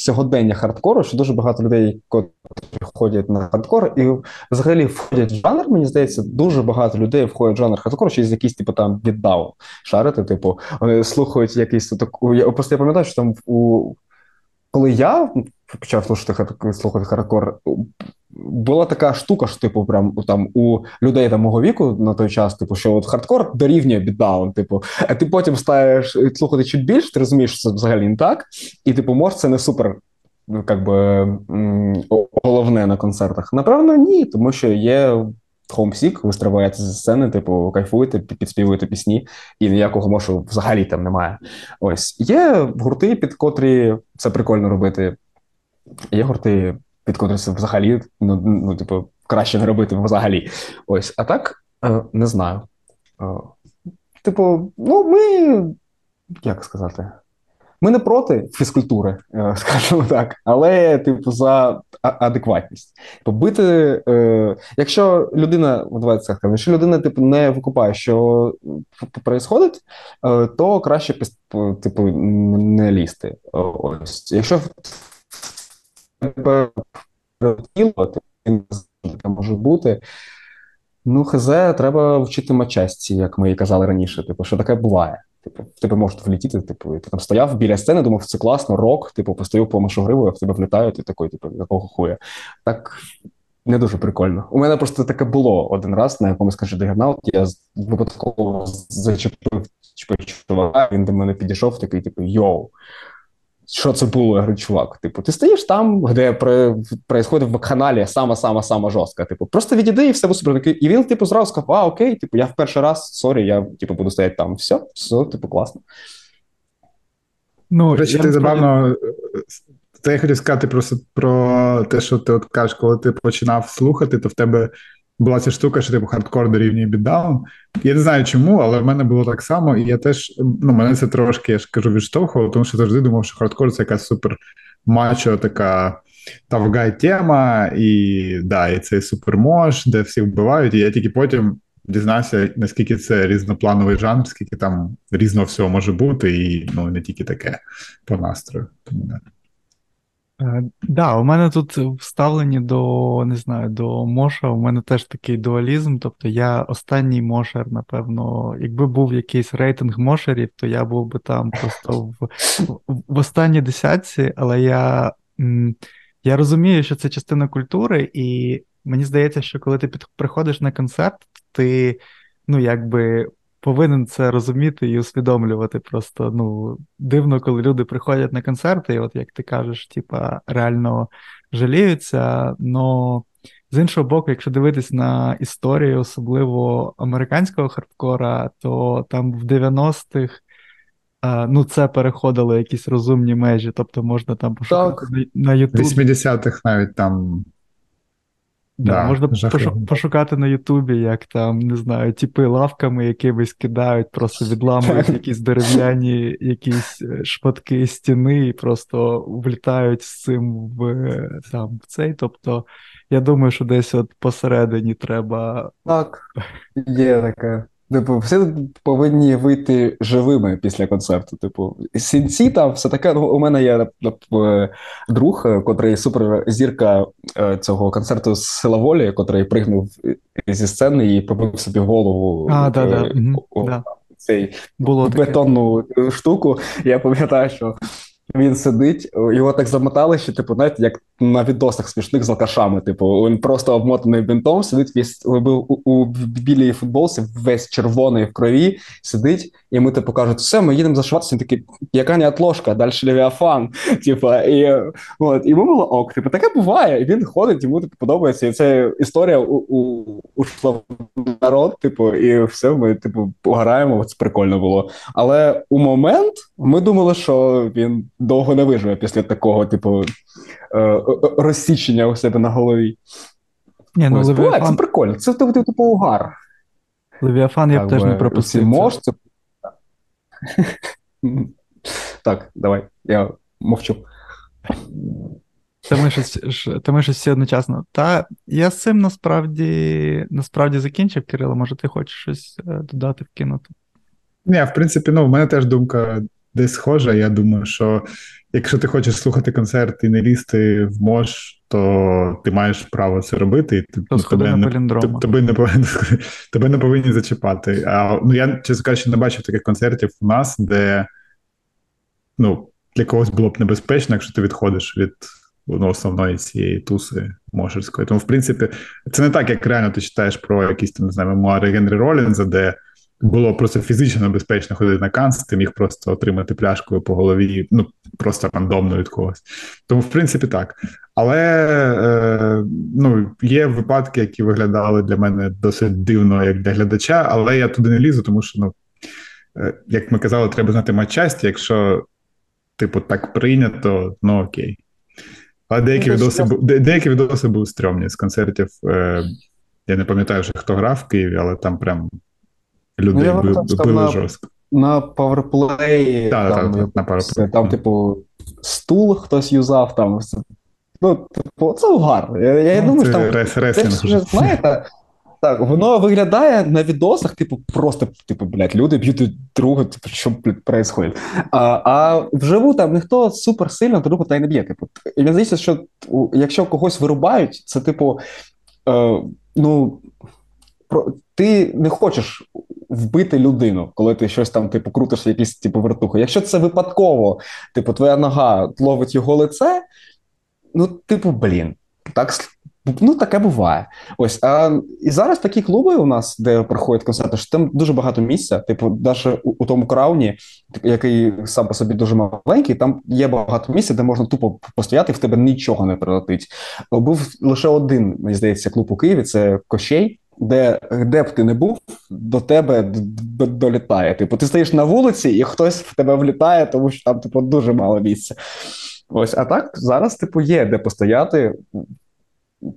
сьогодення хардкору, що дуже багато людей, котрі ходять на хардкор, і взагалі входять в жанр. Мені здається, дуже багато людей входять в жанр хардкору через якийсь типу там віддав шарити. Типу, вони слухають якийсь таку. Я просто я пам'ятаю, що там у коли я почав слухати слухати хардкор, була така штука, що типу, прям там у людей там мого віку на той час, типу, що от хардкор дорівнює бітдаун. Типу, а ти потім стаєш слухати чуть більше, ти розумієш, що це взагалі не так, і типу, може, це не супер. Ну, как би, головне на концертах. Напевно, ні, тому що є Homesick, ви стриваєте зі сцени, типу, кайфуєте, підспівуєте пісні, і ніякого мошу взагалі там немає. Ось є гурти, під котрі це прикольно робити. Є гурти, під котрі це взагалі, ну, ну, типу, краще не робити взагалі. Ось, а так е, не знаю. Е, типу, ну, ми як сказати. Ми не проти фізкультури, е, скажімо так, але типу за адекватність. Побити, типу, е, якщо людина, давайте так якщо людина типу не викупає, що відбувається, е, то краще типу не лізти. Ось якщо тіло, таке може бути. Ну, хз, треба вчити мачасті, як ми і казали раніше. Типу, що таке буває. Типу, в тебе можуть влетіти, типу, ти там стояв біля сцени, думав, це класно, рок, типу, постояв по машогриву, а в тебе влітають, і такий, типу, якого хуя. Так не дуже прикольно. У мене просто таке було один раз на якомусь каже Juggernaut, я випадково зачепив чувака, він до мене підійшов, такий, типу, yo що це було? Я говорю, чувак, типу, ти стоїш там, де происходит в каналі сама-сама-сама жорстка. Типу, просто відійди і все буде супер. І він, типу, зразу сказав, а, окей, типу, я в перший раз, sorry, я типу, буду стояти там. Все, все, типу, класно. Ну, речі, ти забавно. Це я хотів сказати просто про те, що ти от кажеш, коли ти починав слухати, то в тебе була ця штука, що типу хардкор дорівнює бітдаун. Я не знаю чому, але в мене було так само, і я теж ну мене це трошки я ж кажу відштовхувало, тому що завжди думав, що хардкор це якась супер мачо, така тавгай тема, і да, і цей супермож, де всі вбивають. І я тільки потім дізнався, наскільки це різноплановий жанр, скільки там різного всього може бути, і ну не тільки таке по настрою. Тому. Е, да, у мене тут вставлені до не знаю, до Моша, у мене теж такий дуалізм. Тобто я останній мошер, напевно, якби був якийсь рейтинг мошерів, то я був би там просто в в, останній десятці, але я я розумію, що це частина культури, і мені здається, що коли ти приходиш на концерт, ти ну, якби повинен це розуміти і усвідомлювати. Просто ну, дивно, коли люди приходять на концерти, і от як ти кажеш, типа реально жаліються. Но з іншого боку, якщо дивитись на історію, особливо американського хардкора, то там в 90-х. Ну, це переходило якісь розумні межі, тобто можна там пошукати так. на Ютубі. 80-х навіть там Да, Можна жахливо. пошукати на Ютубі, як там, не знаю, тіпи лавками якимись кидають, просто відламують якісь дерев'яні якісь е, шматки стіни і просто влітають з цим в там в цей. Тобто, я думаю, що десь от посередині треба. Так, є таке. Типу, всі повинні вийти живими після концерту. Типу, сінці там все таке. Ну, у мене є е, друг, е, котрий суперзірка е, цього концерту з сила волі, котрий пригнув зі сцени і пробив собі голову а, да. Да. цей Було бетонну таке. штуку. Я пам'ятаю, що він сидить, його так замотали, що, типу, знаєте, як на відосах смішних з алкашами. Типу, він просто обмотаний бинтом, сидить весь у, у білій футболці, весь червоний в крові, сидить і ми типу кажуть, все, ми їдемо зашиватися. Він такий, яка не отложка, далі Левіафан. Типа, і от, і ми було ок. Типу, таке буває. І він ходить, йому типу, подобається. І це історія у, у, ушла в народ, типу, і все, ми типу пограємо. Це прикольно було. Але у момент ми думали, що він довго не виживе після такого, типу, е, розсічення у себе на голові. Ні, ну, Ось, Левіафан, Це прикольно. Це типу, типу угар. Левіафан я б теж не пропустив. Мож, це... Так, давай, я мовчу. Та ми щось, та ми щось всі одночасно. Та я з цим насправді насправді закінчив, Кирило. Може, ти хочеш щось е, додати, вкинути? Ні, в принципі, ну, в мене теж думка десь схожа. Я думаю, що якщо ти хочеш слухати концерт і не лізти в мож, то ти маєш право це робити, і ти, сходи на не, тебе, не повинні, тебе не повинні зачіпати. А, ну, я, чесно кажучи, не бачив таких концертів у нас, де ну, для когось було б небезпечно, якщо ти відходиш від ну, основної цієї туси мошерської. Тому, в принципі, це не так, як реально ти читаєш про якісь там, не знаю, мемуари Генрі Ролінза, де було просто фізично небезпечно ходити на канц, ти міг просто отримати пляшкою по голові, ну, просто рандомно від когось. Тому, в принципі, так. Але е, ну, є випадки, які виглядали для мене досить дивно, як для глядача, але я туди не лізу, тому що, ну, е, як ми казали, треба знати матчасті, якщо, типу, так прийнято, ну окей. Але деякі Ну, відоси, де- деякі відоси були стрьомні з концертів. Е, я не пам'ятаю вже, хто грав в Києві, але там прям людей я били, били на- жорстко. На паверплеї, Так, там, так, на PowerPlay. там, типу, стул хтось юзав, там. Ну, типу, це угар. Я, я Ну, думаю, що там рес- Це вже. знаєте, так, воно виглядає на відосах, типу, просто, типу, блядь, люди б'ють друг друга, типу, що, блядь, происходить. А, а вживу там ніхто супер сильно другу та й не б'є. Типу. І мені здається, що якщо когось вирубають, це, типу, е, ну, про, ти не хочеш вбити людину, коли ти щось там, типу, крутиш якісь, типу, вертухи. Якщо це випадково, типу, твоя нога ловить його лице, ну, типу, блін, так, ну, таке буває. Ось, а, і зараз такі клуби у нас, де проходять концерти, що там дуже багато місця. Типу, навіть у, у тому крауні, який сам по собі дуже маленький, там є багато місця, де можна тупо постояти, в тебе нічого не прилетить. Був лише один, мені здається, клуб у Києві це Кощей. Де, де б ти не був, до тебе долітає. Типу, ти стоїш на вулиці, і хтось в тебе влітає, тому що там, типу, дуже мало місця. Ось, а так зараз, типу, є де постояти,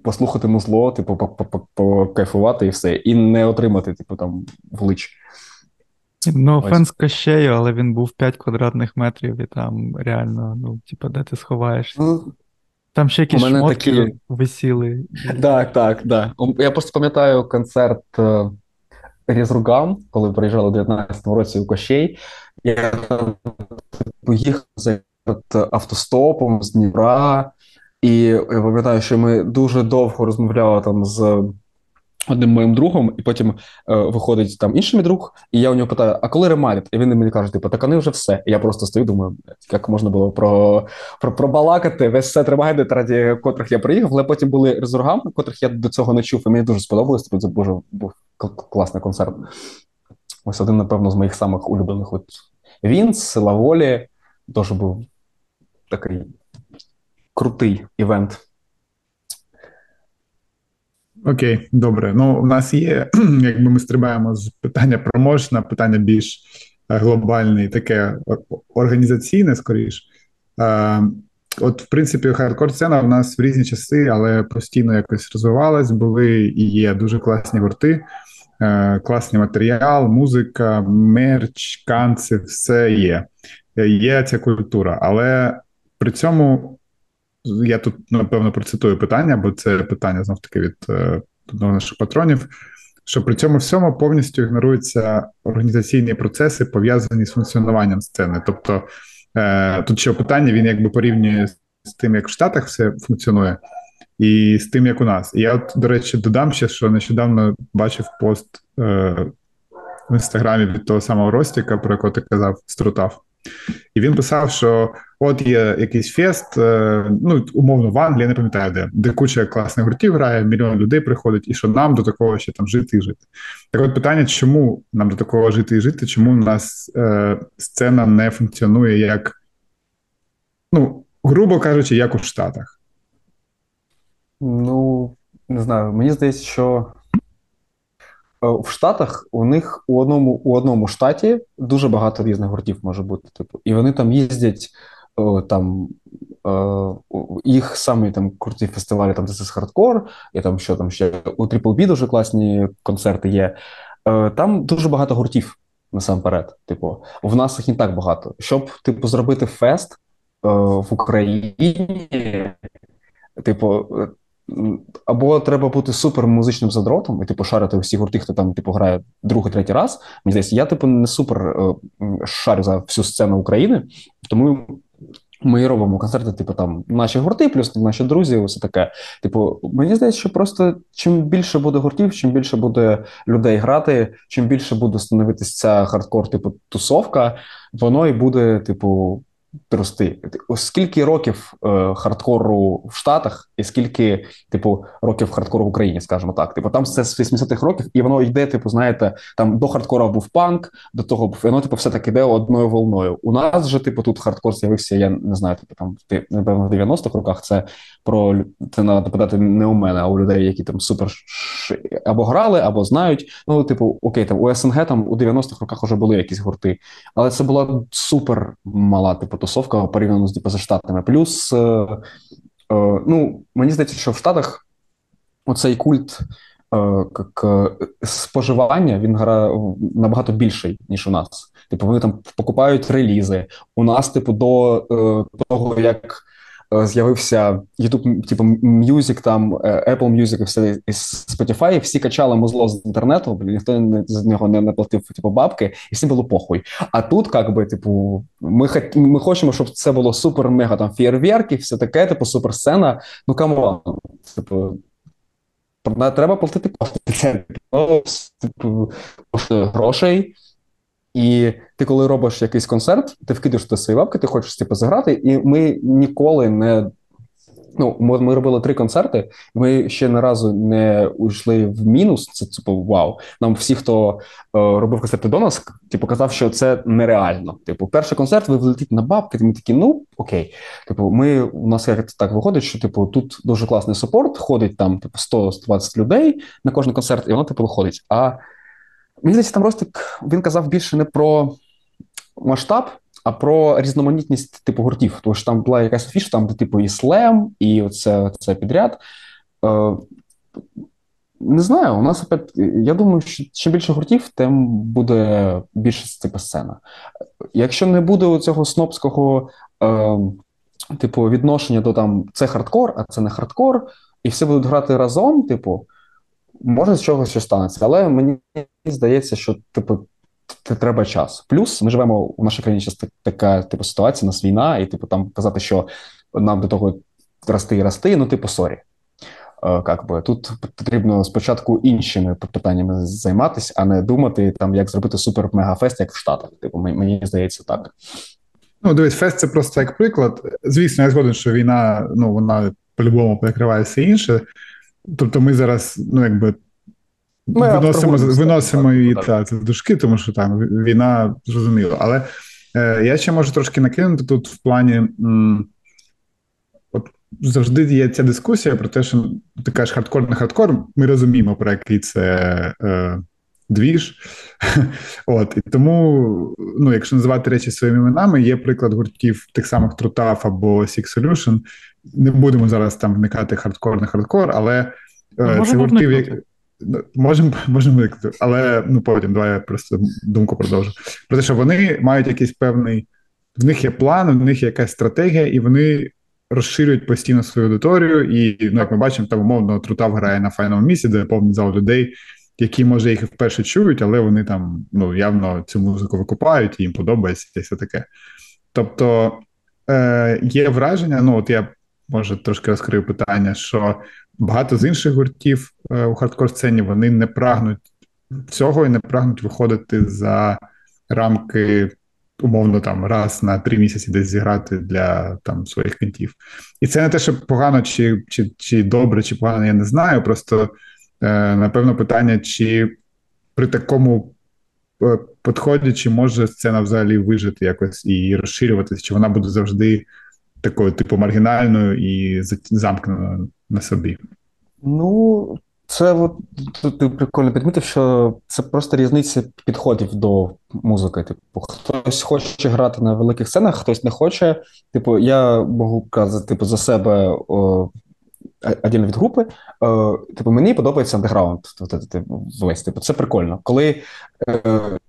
послухати музло, типу, по- по- по- покайфувати і все, і не отримати, типу, там в лич. Ну, Ось. фен з Кощею, але він був 5 квадратних метрів, і там реально, ну, типа, де ти сховаєшся. Ну, Там ще якісь мене шмотки такі- висіли. Так, так, так. Я просто пам'ятаю концерт е, Різругам, коли приїжджали у 19-му році у Кощей. Я поїхав за автостопом з Дніпра, і я пам'ятаю, що ми дуже довго розмовляли там з одним моїм другом, і потім е, виходить там інший мій друг, і я у нього питаю: а коли ремарять? І він мені каже: типу, так вони вже все. І я просто стою, думаю, як можна було про, про, пробалакати весь сет ремайдет, раді котрих я приїхав, але потім були резургами, котрих я до цього не чув, і мені дуже сподобалось. Тобто це дуже був класний концерт. Ось один, напевно, з моїх самих улюблених. От він з Лаволі теж був такий крутий івент. Окей, добре. Ну, у нас є, якби ми стрибаємо з питання про мож на питання більш е, глобальне і таке організаційне, скоріш. Е, От, в принципі, хардкор-сцена в нас в різні часи, але постійно якось розвивалась. Були і є дуже класні гурти, е, класний матеріал, музика, мерч, канци, все є. Є ця культура, але при цьому я тут напевно процитую питання, бо це питання знов таки від е, одного наших патронів. Що при цьому всьому повністю ігноруються організаційні процеси, пов'язані з функціонуванням сцени. Тобто е, тут ще питання він якби порівнює з тим, як в Штатах все функціонує, і з тим, як у нас. І я, от, до речі, додам ще, що нещодавно бачив пост е, в інстаграмі від того самого Ростіка, про якого ти казав, Струтав. І він писав, що от є якийсь фест, е, ну умовно в Англії, я не пам'ятаю, де де куча класних гуртів грає, мільйон людей приходить, і що нам до такого ще там жити і жити. Так от питання, чому нам до такого жити і жити? Чому у нас е, сцена не функціонує як, ну, грубо кажучи, як у Штатах? Ну, не знаю, мені здається, що в Штатах у них у одному у одному штаті дуже багато різних гуртів може бути. Типу, і вони там їздять там. Е, їх самі там круті фестивалі, там This is Hardcore, і там що там ще у Triple B дуже класні концерти є. Е, там дуже багато гуртів насамперед. Типу, в нас їх не так багато. Щоб типу, зробити фест в Україні, типу, або треба бути супер музичним задротом і типу шарити усі гурти, хто там типу грає другий, третій раз. Мені здається, я типу не супер е, шарю за всю сцену України, тому ми робимо концерти, типу там наші гурти, плюс наші друзі, усе таке. Типу, мені здається, що просто чим більше буде гуртів, чим більше буде людей грати, чим більше буде становитися ця хардкор, типу тусовка, воно і буде, типу рости. Скільки років е, хардкору в Штатах, і скільки, типу, років хардкору в Україні, скажімо так. Типу, там все з 80-х років, і воно йде, типу, знаєте, там до хардкора був панк, до того був воно, типу, все таки йде одною волною. У нас же, типу, тут хардкор з'явився, я не знаю, типу, там напевно в 90-х роках це про це треба питати не у мене, а у людей, які там супер або грали, або знають. Ну, типу, окей, там у СНГ там у 90-х роках вже були якісь гурти, але це була супер мала, типу тусовка порівняно з типу, за штатами. Плюс, е, е, ну, мені здається, що в Штатах оцей культ е, к, споживання він грає набагато більший, ніж у нас. Типу, вони там покупають релізи. У нас, типу, до е, того, як Е, з'явився YouTube, типу Music, там е, Apple Music і все і Spotify, всі качали музло з інтернету, ніхто не з нього не, не платив типу, бабки, і всім було похуй. А тут, як би, типу, ми ми хочемо, щоб це було супер мега там фєрверки, все таке, типу, супер сцена. Ну come on, типу. Треба платити кошти. Це типу, грошей. І ти, коли робиш якийсь концерт, ти вкидаєш туди свої бабки, ти хочеш типу, заграти, і ми ніколи не. Ну, ми, робили три концерти, ми ще ні разу не уйшли в мінус. Це типу вау. Нам всі, хто е, робив концерти до нас, типу, казав, що це нереально. Типу, перший концерт, ви влетите на бабки, ми такі, ну окей. Типу, ми у нас як так виходить, що типу тут дуже класний супорт, ходить там типу 100-120 людей на кожен концерт, і воно типу виходить. А Мені здається, там Ростик він казав більше не про масштаб, а про різноманітність типу гуртів. Тому що там була якась фіша, там де типу і слем, і оце, це підряд. Е, Не знаю, у нас опять, я думаю, що чим більше гуртів, тим буде більше типу, сцена. Якщо не буде цього снобського е, типу, відношення до там це хардкор, а це не хардкор, і всі будуть грати разом, типу. Може з чогось що станеться, але мені здається, що типу це треба час. Плюс ми живемо у нашій країні зараз така типу ситуація, нас війна, і типу там казати, що нам до того рости і рости, ну типу sorry. Как бы тут потрібно спочатку іншими питаннями займатися, а не думати, там як зробити супер-мегафест, як в Штатах. Типу, мені здається, так. Ну, дивись, фест це просто як приклад. Звісно, я згоден, що війна, ну вона по-любому перекриває все інше. Тобто ми зараз, ну якби. Ми виносимо виносимо її та, це дужки, тому що там війна зрозуміло. Але е, я ще можу трошки накинути тут в плані. М, от завжди є ця дискусія про те, що ти кажеш хардкор не хардкор. Ми розуміємо, про який це е, двіж. От, І тому, ну, якщо називати речі своїми іменами, є приклад гуртів тих самих Трутав або Six Solution, не будемо зараз там вникати хардкор на хардкор, але е, це гуртів, як. Можемо можемо викликати, але ну потім давай я просто думку продовжу. Про те, що вони мають якийсь певний, в них є план, в них є якась стратегія, і вони розширюють постійно свою аудиторію. І ну, як ми бачимо, там умовно Трутав грає на файному місці, де повний зал людей, які, може, їх вперше чують, але вони там ну, явно цю музику викупають, і їм подобається і все таке. Тобто е, є враження, ну от я може трошки розкрию питання, що багато з інших гуртів е, у хардкор сцені вони не прагнуть цього і не прагнуть виходити за рамки умовно там раз на три місяці десь зіграти для там своїх кінтів. І це не те, що погано, чи чи, чи добре, чи погано, я не знаю. Просто е, напевно питання, чи при такому е, підході, чи може сцена взагалі вижити якось і розширюватися, чи вона буде завжди такою, типу, маргінальною і замкненою на собі. Ну, це от ти прикольно підмітив, що це просто різниця підходів до музики. Типу, хтось хоче грати на великих сценах, хтось не хоче. Типу, я можу казати типу, за себе о, отдельно від групи. О, типу, мені подобається андеграунд. Весь типу, це прикольно. Коли е,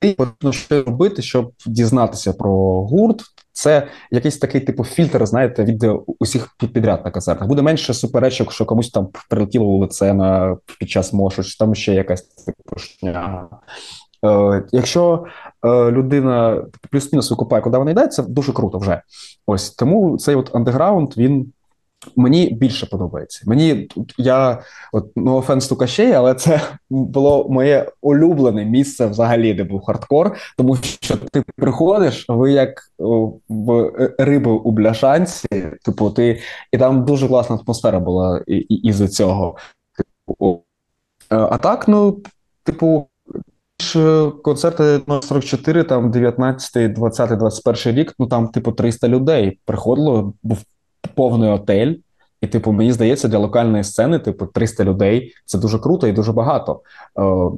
потрібно що робити, щоб дізнатися про гурт. Це якийсь такий типу фільтр, знаєте, від усіх підряд на концертах. Буде менше суперечок, що комусь там прилетіло у лице на під час мошу, чи там ще якась типу шня. Е, Якщо е, людина плюс-мінус викупає, куди вона йде, це дуже круто вже. Ось тому цей от андеграунд він Мені більше подобається. Мені я от offense to Кащей, але це було моє улюблене місце взагалі, де був хардкор, тому що ти приходиш, ви як в риби у бляшанці, типу, ти і там дуже класна атмосфера була із за цього. Типу, а так, ну, типу, концерти 44, там 19, 20, 21 рік, ну там, типу, 300 людей приходило, був повний отель. І, типу, мені здається, для локальної сцени, типу, 300 людей це дуже круто і дуже багато. Е,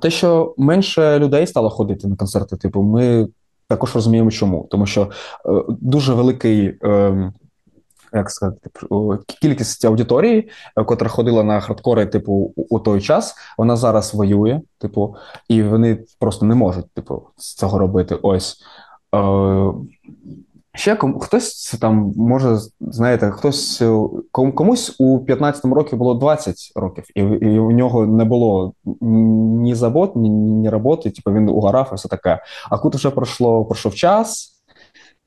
те, що менше людей стало ходити на концерти, типу, ми також розуміємо, чому. Тому що е, дуже великий. Е, як сказати, типу, кількість аудиторії, котра ходила на хардкори, типу, у той час, вона зараз воює, типу, і вони просто не можуть, типу, з цього робити. Ось. Е, Ще ком, хтось там може, знаєте, хтось ком, комусь у 15-му році було 20 років, і і у нього не було ні забот, ні ні роботи, типу він угорав і все таке. А тут вже пройшло пройшов час,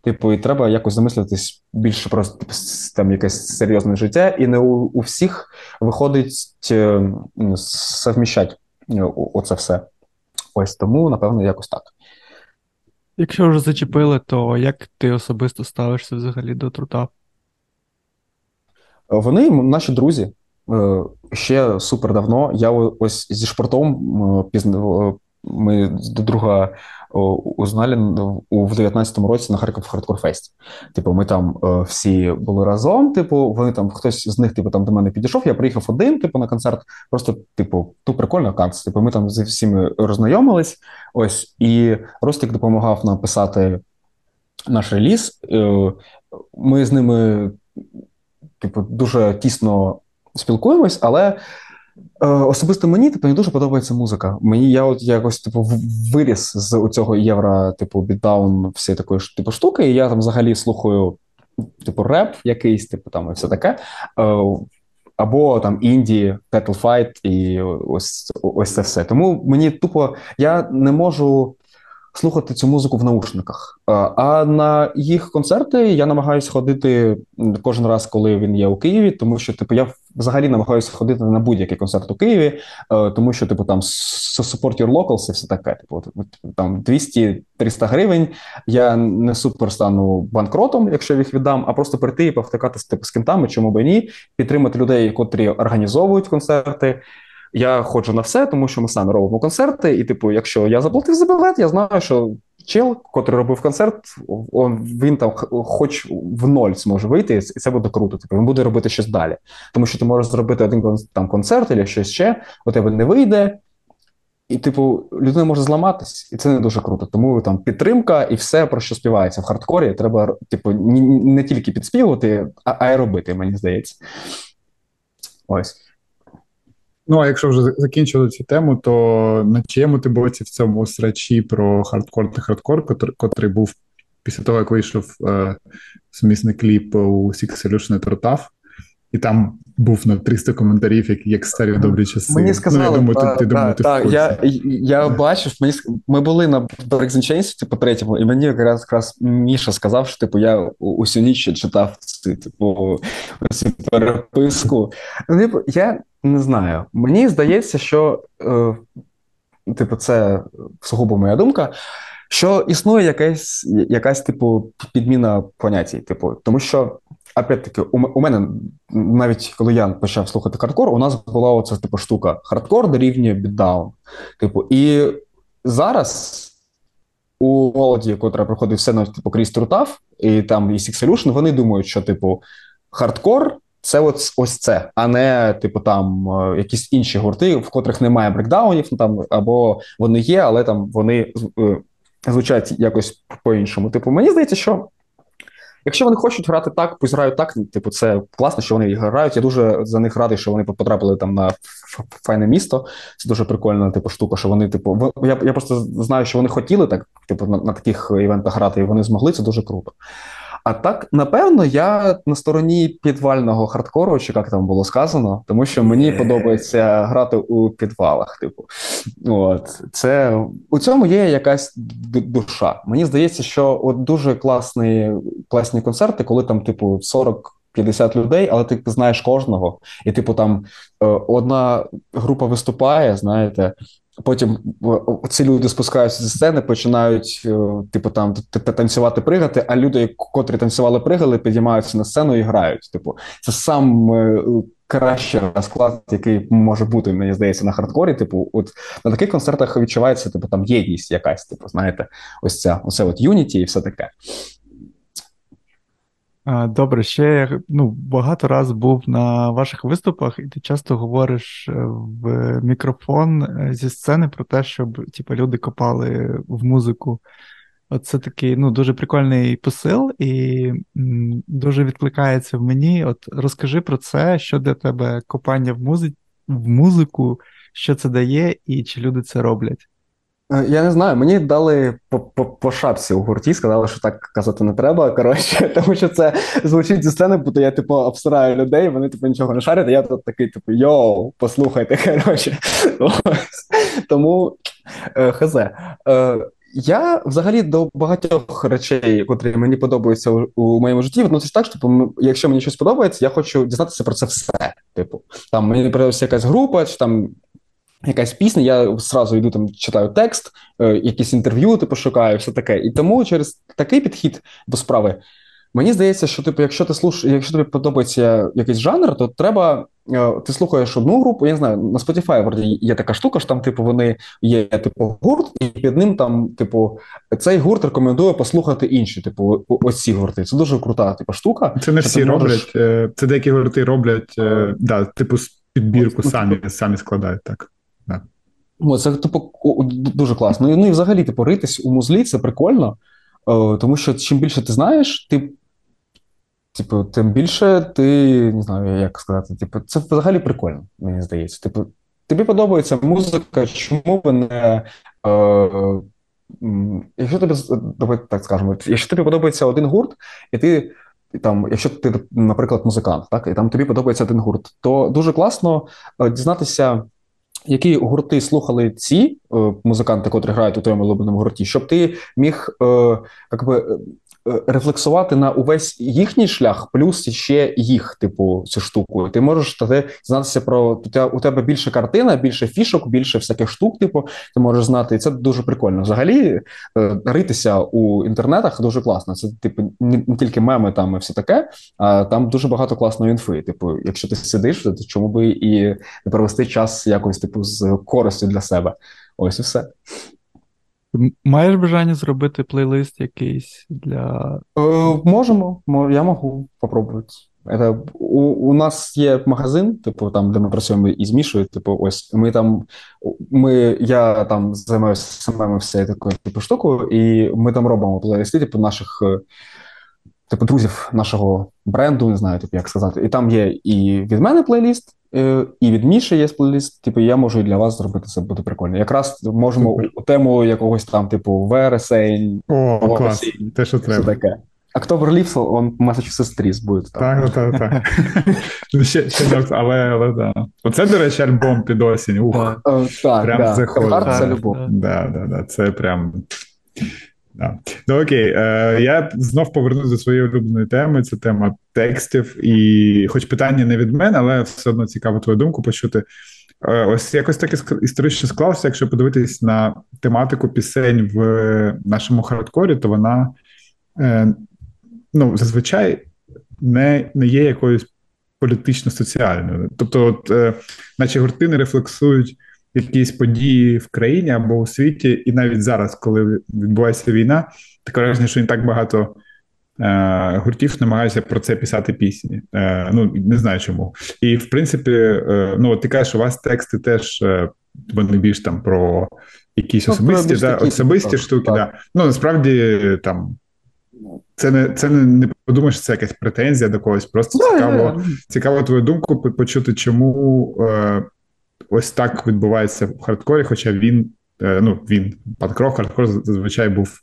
типу, і треба якось замислитись більше про типу, там якесь серйозне життя, і не у, у всіх виходить е, совміщати е, оце все. Ось тому, напевно, якось так. Якщо вже зачепили, то як ти особисто ставишся взагалі до трута? Вони наші друзі. Е, ще супер давно. Я ось зі шпортом ми до друга узнали у 19-му році на Харків Хардкорфесті. Типу, ми там е, всі були разом. Типу, вони там хтось з них, типу, там до мене підійшов. Я приїхав один, типу, на концерт. Просто, типу, ту прикольно канц. Типу, ми там зі всіми роззнайомились. Ось і Ростик допомагав нам писати наш реліз. Е, ми з ними, типу, дуже тісно спілкуємось, але. Е, особисто мені типу, не дуже подобається музика. Мені я от якось типу виріс з цього євро, типу, бітдаун, всі такої типу штуки. І я там взагалі слухаю, типу, реп якийсь, типу там і все таке. Е, або там інді, Battle Fight і ось ось це все. Тому мені тупо я не можу слухати цю музику в наушниках. А на їх концерти я намагаюся ходити кожен раз, коли він є у Києві, тому що типу я взагалі намагаюся ходити на будь-який концерт у Києві, тому що типу там support your locals і все таке. Типу там 200-300 гривень. Я не супер стану банкротом, якщо їх віддам, а просто прийти і повтикати типу, з кентами, чому би ні, підтримати людей, котрі організовують концерти. Я ходжу на все, тому що ми самі робимо концерти. І, типу, якщо я заплатив за білет, я знаю, що чел, котрий робив концерт, он, він там хоч в ноль зможе вийти, і це буде круто. Типу, він буде робити щось далі. Тому що ти можеш зробити один там концерт або щось ще, у тебе не вийде. І, типу, людина може зламатись, і це не дуже круто. Тому там підтримка і все, про що співається в хардкорі, треба, типу, не тільки підспівувати, а й робити, мені здається. Ось. Ну, а якщо вже закінчили цю тему, то на чиєму ти боці в цьому срачі про хардкор та хардкор, котрий, котрий був після того, як вийшов е, сумісний кліп у Six Solution Тротав, і там був на 300 коментарів, як як старі добрі часи. Мені сказали, ну, я думаю, та, ти, ти, та, ти та, я я бачив, мені ми були на Breaks типу, третьому, і мені якраз якраз Міша сказав, що типу, я усю ніч читав типу, цю переписку. Ну, типу, я не знаю. Мені здається, що е, типу, це сугубо моя думка. що існує якась, якась типу, підміна понятій. Типу, тому що, опять-таки, у, мене навіть коли я почав слухати хардкор, у нас була оця типу штука: хардкор дорівнює бітдаун. Типу, і зараз. У молоді, яка проходить все на типу крізь Трутав, і там і Six Solution, вони думають, що типу хардкор це от ось це, а не типу там е, якісь інші гурти, в котрих немає брекдаунів, ну там або вони є, але там вони е, звучать якось по-іншому. Типу, мені здається, що. Якщо вони хочуть грати так, пусть грають так. Типу, це класно, що вони грають. Я дуже за них радий, що вони потрапили там на файне місто. Це дуже прикольна типу штука. Що вони, типу, я я просто знаю, що вони хотіли так, типу, на, на таких івентах грати, і вони змогли. Це дуже круто. А так, напевно, я на стороні підвального хардкору, чи як там було сказано, тому що мені подобається грати у підвалах. Типу, от це у цьому є якась душа. Мені здається, що от дуже класні класні концерти, коли там, типу, 40 50 людей, але ти знаєш кожного, і типу там е, одна група виступає, знаєте, Потім ці люди спускаються зі сцени, починають, е, типу, там танцювати, пригати, а люди, котрі танцювали, пригали, підіймаються на сцену і грають. Типу, це сам е, кращий розклад, який може бути, мені здається, на хардкорі. Типу, от на таких концертах відчувається, типу, там єдність якась, типу, знаєте, ось ця оце от юніті і все таке. Добре, ще я ну, багато раз був на ваших виступах, і ти часто говориш е, в мікрофон е, зі сцени про те, щоб типу, люди копали в музику. Оце такий ну, дуже прикольний посил і дуже відкликається в мені. От розкажи про це, що для тебе копання в музиці, в музику, що це дає, і чи люди це роблять. Е, я не знаю, мені дали по по, по шапці у гурті, сказали, що так казати не треба. Коротше, тому що це звучить зі сцени, бо то я типу обсираю людей, вони типу нічого не шарять. а Я тут такий, типу, йоу, послухайте. коротше. Тому е, хазе. Я взагалі до багатьох речей, котрі мені подобаються у, у моєму житті, відносиш так, що типу, якщо мені щось подобається, я хочу дізнатися про це все. Типу, там мені подобається якась група, чи там якась пісня, я зразу йду там, читаю текст, е, якісь інтерв'ю, типу, шукаю, все таке. І тому через такий підхід до справи. Мені здається, що типу, якщо ти слуш... якщо тобі подобається якийсь жанр, то треба. Е, ти слухаєш одну групу, я не знаю, на Spotify вроді є така штука, що там, типу, вони є, типу, гурт, і під ним там, типу, цей гурт рекомендує послухати інші, типу, ось ці гурти. Це дуже крута, типу, штука. Це не всі можеш... роблять, е, це деякі гурти роблять, да, типу, підбірку самі, самі складають так. О, це типу дуже класно. Ну і взагалі, типу, ритись у музлі це прикольно, тому що чим більше ти знаєш, ти, типу, тим більше ти не знаю, як сказати, типу, це взагалі прикольно, мені здається. Типу, тобі подобається музика, чому б не. Е, Якщо тобі давай так скажемо, якщо тобі подобається один гурт, і ти там, якщо ти, наприклад, музикант, так, і там тобі подобається один гурт, то дуже класно е, дізнатися які гурти слухали ці е, музиканти, котрі грають у твоєму улюбленому гурті, щоб ти міг е, якби, рефлексувати на увесь їхній шлях, плюс ще їх, типу, цю штуку. Ти можеш тоді знатися про у тебе більше картина, більше фішок, більше всяких штук. Типу, ти можеш знати, і це дуже прикольно. Взагалі, е, ритися у інтернетах дуже класно. Це типу не тільки меми там і все таке, а там дуже багато класної інфи. Типу, якщо ти сидиш, то чому би і не провести час якось типу з користю для себе? Ось і все. Маєш бажання зробити плейлист якийсь для. Е, Можемо, я можу спробувати. Это, у, у нас є магазин, типу, там, де ми працюємо і змішує, типу, ось ми там, ми, я там займаюся самими все такою типу штукою, і ми там робимо плейлисти, типу, наших е, типу, друзів нашого бренду, не знаю, типу, як сказати. І там є і від мене плейліст, Е, і від Міші є плейліст, типу, я можу і для вас зробити це буде прикольно. Якраз можемо Супер. у тему якогось там, типу, вересень, О, клас, те, що треба. таке. October Leaves, он Massachusetts Trees буде. Так, так, так. Ну, ще, ще, але, але, да. Оце, до речі, альбом під осінь. Ух, так, прям да. заходить. Це любов. Да, да, да, це прям Да. Ну окей, е, я знов повернусь до своєї улюбленої теми. Це тема текстів. І, хоч питання не від мене, але все одно цікаво твою думку почути. Е, ось якось так історично склалося, якщо подивитись на тематику пісень в нашому хардкорі, то вона е, ну, зазвичай не не є якоюсь політично-соціальною. Тобто, от, е, наче гурти не рефлексують якісь події в країні або у світі, і навіть зараз, коли відбувається війна, таке враження, що не так багато. Е, гуртів намагаються про це писати пісні. Е, ну не знаю чому. І в принципі, е, ну ти кажеш, у вас тексти теж вони більш там про якісь ну, особисті да, такі, особисті так, штуки. Так. Да. Ну насправді там. Це не це не, не подумаєш, що це якась претензія до когось. Просто цікаво цікаво твою думку почути, чому е, ось так відбувається в хардкорі. Хоча він, е, ну він панкрок, хардкор зазвичай був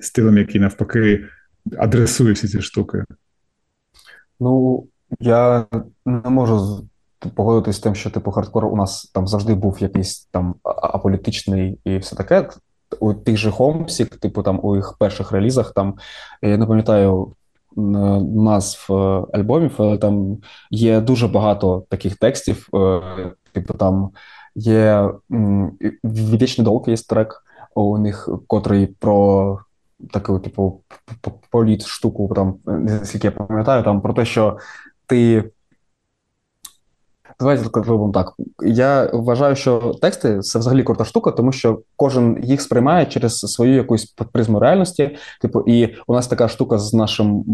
стилем, який навпаки адресує всі ці штуки? Ну, я не можу погодитися з тим, що типу хардкор у нас там завжди був якийсь там аполітичний і все таке. У тих же Хомсік, типу там у їх перших релізах, там я не пам'ятаю назв е, альбомів, але там є дуже багато таких текстів. Типу, там є Вічний долг є трек у них, котрий про таку, типу, політ штуку, там, наскільки я пам'ятаю, там про те, що ти. Давайте зробимо так. Я вважаю, що тексти це взагалі крута штука, тому що кожен їх сприймає через свою якусь призму реальності. Типу, і у нас така штука з нашим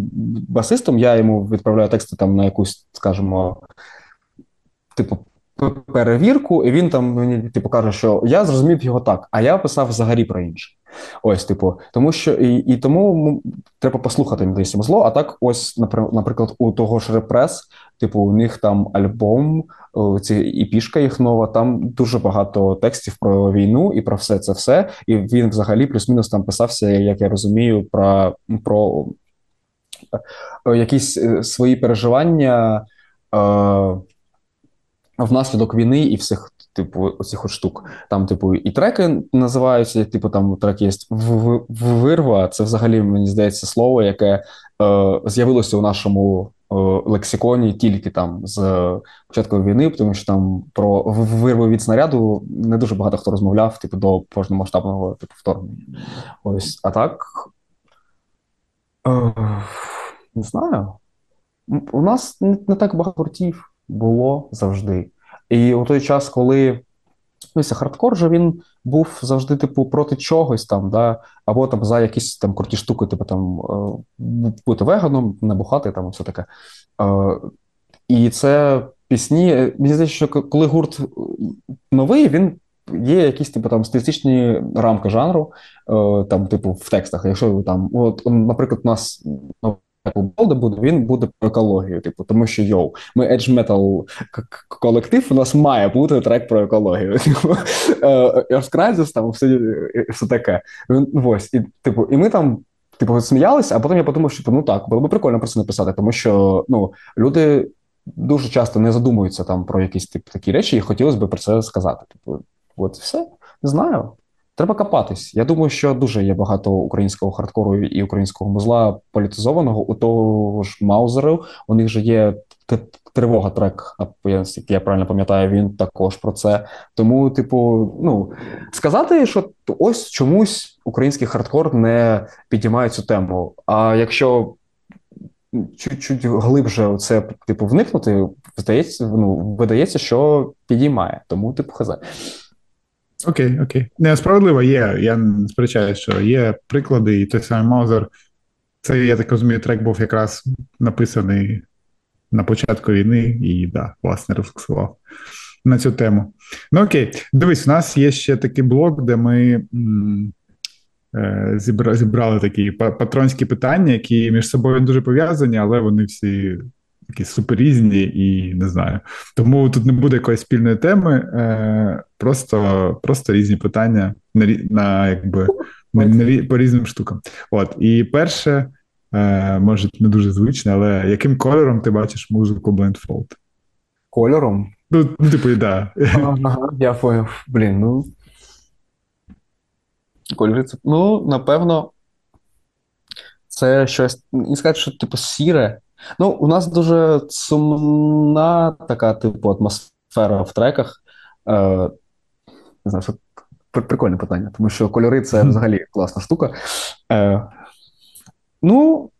басистом. Я йому відправляю тексти там на якусь, скажімо, типу, перевірку, і він там мені типу каже, що я зрозумів його так, а я писав взагалі про інше. Ось, типу, тому що і і тому треба послухати медичне зло. А так, ось, наприклад, у того ж репрес, типу, у них там альбом, ці і пішка їх нова. Там дуже багато текстів про війну і про все це все. І він взагалі плюс-мінус там писався, як я розумію, про, про е, якісь е, свої переживання. Е, Внаслідок війни і всіх, типу, оцих штук. Там, типу, і треки називаються, типу, там трек є вирва. Це взагалі, мені здається, слово, яке е, з'явилося у нашому е, лексиконі тільки там з початку війни, тому що там про вирву від снаряду не дуже багато хто розмовляв, типу, до повномасштабного типу, вторгнення. Ось, а так. Е, не знаю. У нас не так багато гуртів було завжди. І у той час, коли ну, хардкор же він був завжди, типу, проти чогось там, да, або там за якісь там круті штуки, типу там е, бути веганом, не бухати там все таке. Е, і це пісні. Мені здається, що коли гурт новий, він. Є якісь типу там стилістичні рамки жанру, е, там, типу, в текстах. Якщо там, от, наприклад, у нас ну, Болда буде, він буде про екологію. Типу, тому що йоу, ми Edge Metal колектив, у нас має бути трек про екологію. Типу, Earth там все все таке. Ось, і, типу, і ми там. Типу, сміялися, а потім я подумав, що ну так, було б прикольно про це написати, тому що ну, люди дуже часто не задумуються там про якісь типу, такі речі, і хотілося б про це сказати. Типу, от все, не знаю. Треба копатись. Я думаю, що дуже є багато українського хардкору і українського музла політизованого. У того ж Маузеру у них же є тривога трек, як я правильно пам'ятаю, він також про це. Тому, типу, ну сказати, що ось чомусь український хардкор не підіймає цю тему. А якщо чуть-чуть глибше це типу вникнути, здається, ну видається, що підіймає. Тому, типу, хаза. Окей, окей. Не, справедливо є. Я не сперечаю, що є приклади, і той самий Маузер. Це, я так розумію, трек був якраз написаний на початку війни і, да, власне, рефлексував на цю тему. Ну, окей, дивись, у нас є ще такий блок, де ми м, е, зібрали такі патронські питання, які між собою дуже пов'язані, але вони всі такі суперрізні і не знаю. Тому тут не буде якоїсь спільної теми, е, просто просто різні питання на на якби на, на, по різним штукам. От і перше, е, може не дуже звичне, але яким кольором ти бачиш музику Blindfold? Кольором? Ну, ну типу, да. Ага, я поняв. Блін, ну. Кольори це. Ну, напевно, це щось. Не сказати, що типу сіре. Ну, у нас дуже сумна така, типу, атмосфера в треках. Е, Не знаю, що прикольне питання, тому що кольори це взагалі класна штука. Е, Ну,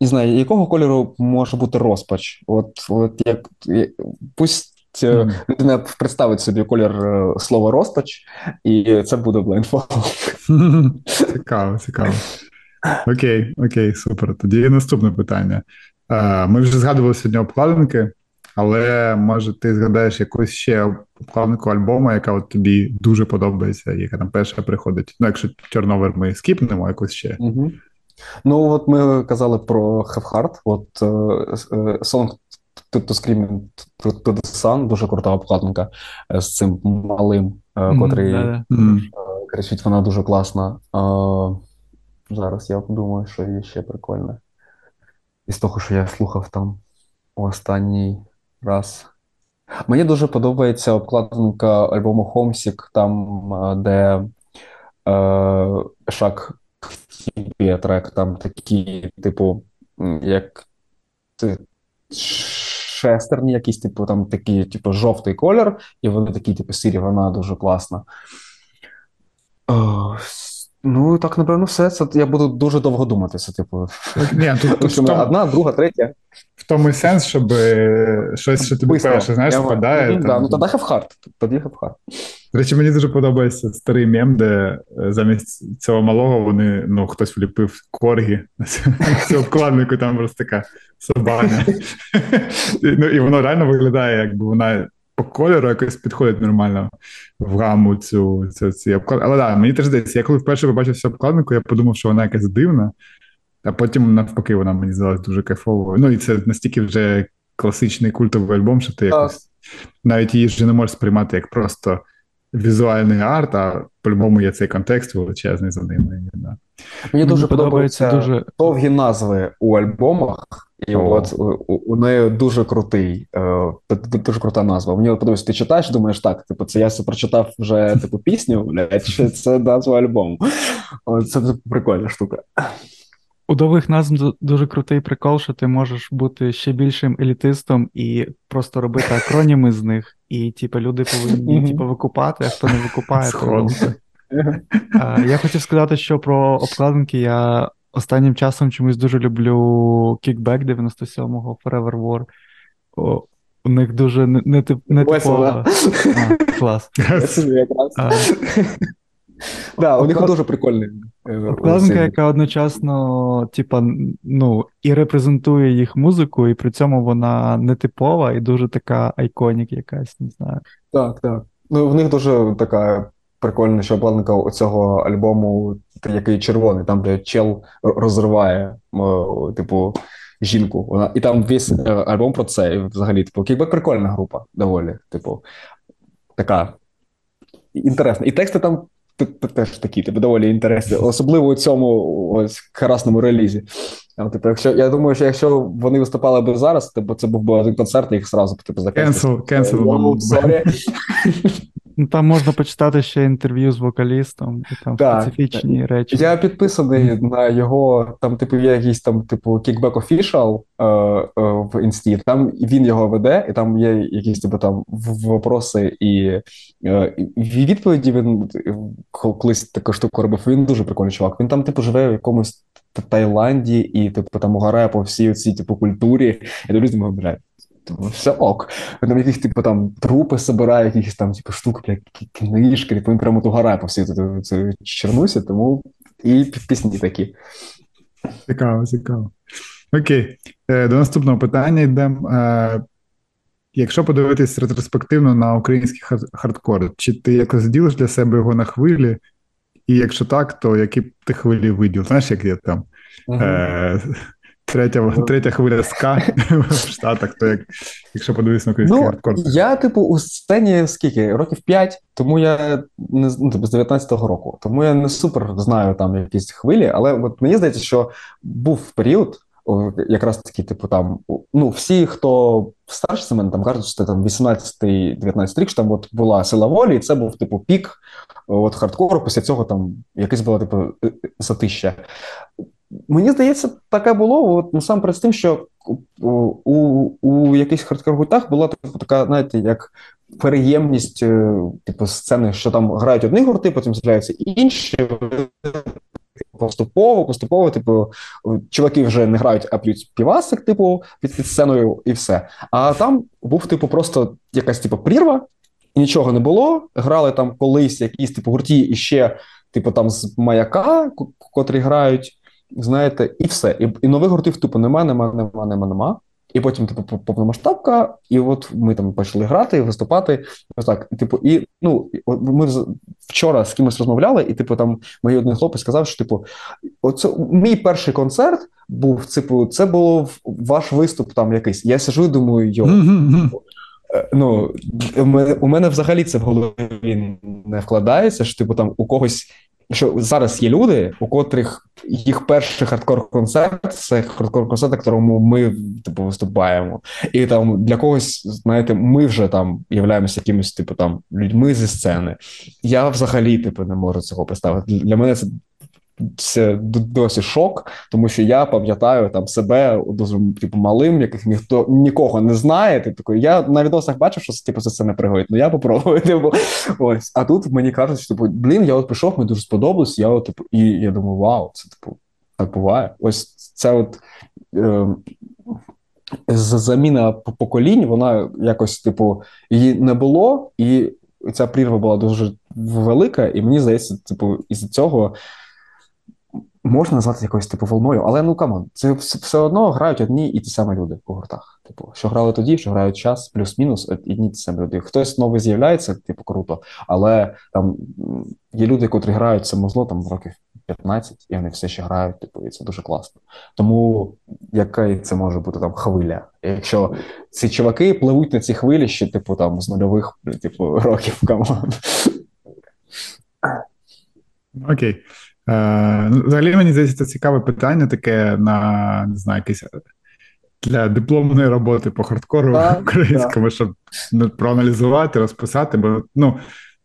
не знаю, якого кольору може бути розпач? От, от як пусть mm. людина представить собі колір е, слова розпач, і це буде blindfold. Цікаво, цікаво. Окей, окей, супер. Тоді наступне питання. Ми вже згадували сьогодні обкладинки, але може ти згадаєш якусь ще обкладинку альбому, яка от тобі дуже подобається, яка там перша приходить. Ну, якщо чорновер ми скіпнемо, якусь ще. Угу. Ну, от ми казали про Have Heart, от uh, Song to Scream to, to the Sun, дуже крута обкладинка з цим малим, mm, котрий mm. кричить, вона дуже класна. Uh, Зараз я думаю, що є ще прикольне. Із того, що я слухав там останній раз. Мені дуже подобається обкладинка альбому Homesick, там, де е, Шак є трек, там такі, типу, як шестерні, якісь, типу, там такий, типу, жовтий колір, і вони такі, типу, сірі, вона дуже класна. Ну, так, напевно, все. Це я буду дуже довго думати. Це, типу, Ні, тут, тут тому... одна, друга, третя. В тому і сенс, щоб е, щось, що тобі Бистро. перше, знаєш, спадає. Ну, да, ну тоді хавхарт. Тоді хавхарт. До речі, мені дуже подобається старий мем, де е, замість цього малого вони, ну, хтось вліпив коргі на цю обкладнику, там просто така собаня. ну, І воно реально виглядає, якби вона по кольору якось підходить нормально в гаму цю цю, цю обкладинку. Але да, мені теж здається, я коли вперше побачив цю обкладинку, я подумав, що вона якась дивна, а потім, навпаки, вона мені здалася дуже кайфовою. Ну і це настільки вже класичний культовий альбом, що ти якось навіть її вже не можеш сприймати як просто візуальний арт, а по-любому є цей контекст величезний за ними. Да. Мені дуже подобаються дуже... довгі назви у альбомах. І О. от у, у неї дуже крутий, е, дуже крута назва. Мені подобається, ти читаєш, думаєш, так, типу, це я прочитав вже типу пісню, блядь, чи це назва альбому. Це прикольна штука. У довгих назв дуже крутий прикол, що ти можеш бути ще більшим елітистом і просто робити акроніми з них, і типу, люди повинні типу, викупати, а хто не викупає, то. Я хотів сказати, що про обкладинки я Останнім часом чомусь дуже люблю Kickback 97-го Forever War. У них дуже нетипова. Не клас. Да, у них дуже прикольний. Е, обкладинка, яка одночасно, типа, ну, і репрезентує їх музику, і при цьому вона нетипова і дуже така iconic якась, не знаю. Так, так. Ну, в них дуже така прикольно, що обладника цього альбому, який червоний, там, де чел розриває, типу, жінку. Вона, І там весь е, альбом про це. І взагалі, типу, кікбек прикольна група доволі. Типу, така інтересна. І тексти там теж такі, типу, доволі інтересні, особливо у цьому ось красному релізі. Типу, якщо я думаю, що якщо вони виступали б зараз, типу, це був би один концерт, їх зразу типу, закінчили. Cancel, cancel. Ну, Там можна почитати ще інтерв'ю з вокалістом, і там так. специфічні речі. Я підписаний на його, там, типу, є якийсь там, типу, Kickback Official е, е, в інсті, там він його веде, і там є якісь типу, там вопроси і е, відповіді. Він колись таку штуку робив. Він дуже прикольний чувак. Він там, типу, живе в якомусь Таїланді і, типу, там угорає по всій цій типу, культурі. І дивлюсь, думаю, блядь, Типу, все ок. Там яких, типу, там трупи собирає, якісь там, типу, штуки, блядь, книжки, типу, він прямо тугарає по всій цій чернусі, тому і пісні такі. Цікаво, цікаво. Окей. Е, до наступного питання йдемо. Е, якщо подивитись ретроспективно на український хардкор, чи ти якось ділиш для себе його на хвилі? І якщо так, то які б ти хвилі виділ? Знаєш, як є там? Uh-huh. Третя третя хвиля ска в Штатах, то як якщо подивитися на український ну, хардкор. Я, типу, у сцені скільки? Років 5, тому я не ну, типу, з 19-го року. Тому я не супер знаю там якісь хвилі, але от мені здається, що був період, якраз таки, типу, там, ну, всі, хто старші за мене, там кажуть, що це там 18-19 рік, що там от була сила волі, і це був типу пік от хардкору. Після цього там якесь було типу е, затища. Мені здається, таке було от, насамперед з тим, що у у якихось хардкор-гуртах була така, знаєте, як переємність, е, типу, сцени, що там грають одні гурти, потім з'являються інші. Поступово, поступово, типу, чуваки вже не грають, а п'ють півасик, типу, під сценою, і все. А там був, типу, просто якась типу, прірва, і нічого не було. Грали там колись якісь типу гурті і ще, типу, там з маяка, котрі грають, знаєте, і все. І і нових гуртів, типу, нема, нема, нема, нема, нема. І потім, типу, повномасштабка, і от ми там почали грати, виступати. Ось так. І, типу, і ну, ми вчора з кимось розмовляли, і типу, там мій один хлопець сказав, що типу, оце мій перший концерт був, типу, це був ваш виступ там якийсь. Я сижу і думаю, йо. Е, ну, у мене взагалі це в голові не вкладається, що типу там у когось що зараз є люди, у котрих їх перший хардкор-концерт це хардкор-концерт, на якому ми типу виступаємо. І там для когось, знаєте, ми вже там являємося якимось типу там людьми зі сцени. Я взагалі типу не можу цього представити. Для мене це це досі шок, тому що я пам'ятаю там себе дуже типу малим, яких ніхто нікого не знає. Типу, я на відосах бачив, що типу це не пригодить, ну я попробую. Типу, ось. А тут мені кажуть, що типу, блін, я от прийшов, мені дуже сподобалось. Я от, типу, і я думаю, вау, це типу так буває. Ось це от. Е, Заміна поколінь, вона якось, типу, її не було, і ця прірва була дуже велика, і мені здається, типу, із цього можна назвати якоюсь типу волною, але ну come on, це все одно грають одні і ті самі люди по гуртах. Типу, що грали тоді, що грають зараз, плюс-мінус, одні ті самі люди. Хтось новий з'являється, типу, круто, але там є люди, котрі грають це музло там років 15, і вони все ще грають, типу, і це дуже класно. Тому яка це може бути там хвиля? Якщо ці чуваки пливуть на ці хвилі ще, типу, там з нульових типу, років come on. Окей. Е, ну, Взагалі, мені здається, це цікаве питання таке на не знаю, якесь для дипломної роботи по хардкору так, українському, так. щоб ну, проаналізувати, розписати. Бо ну,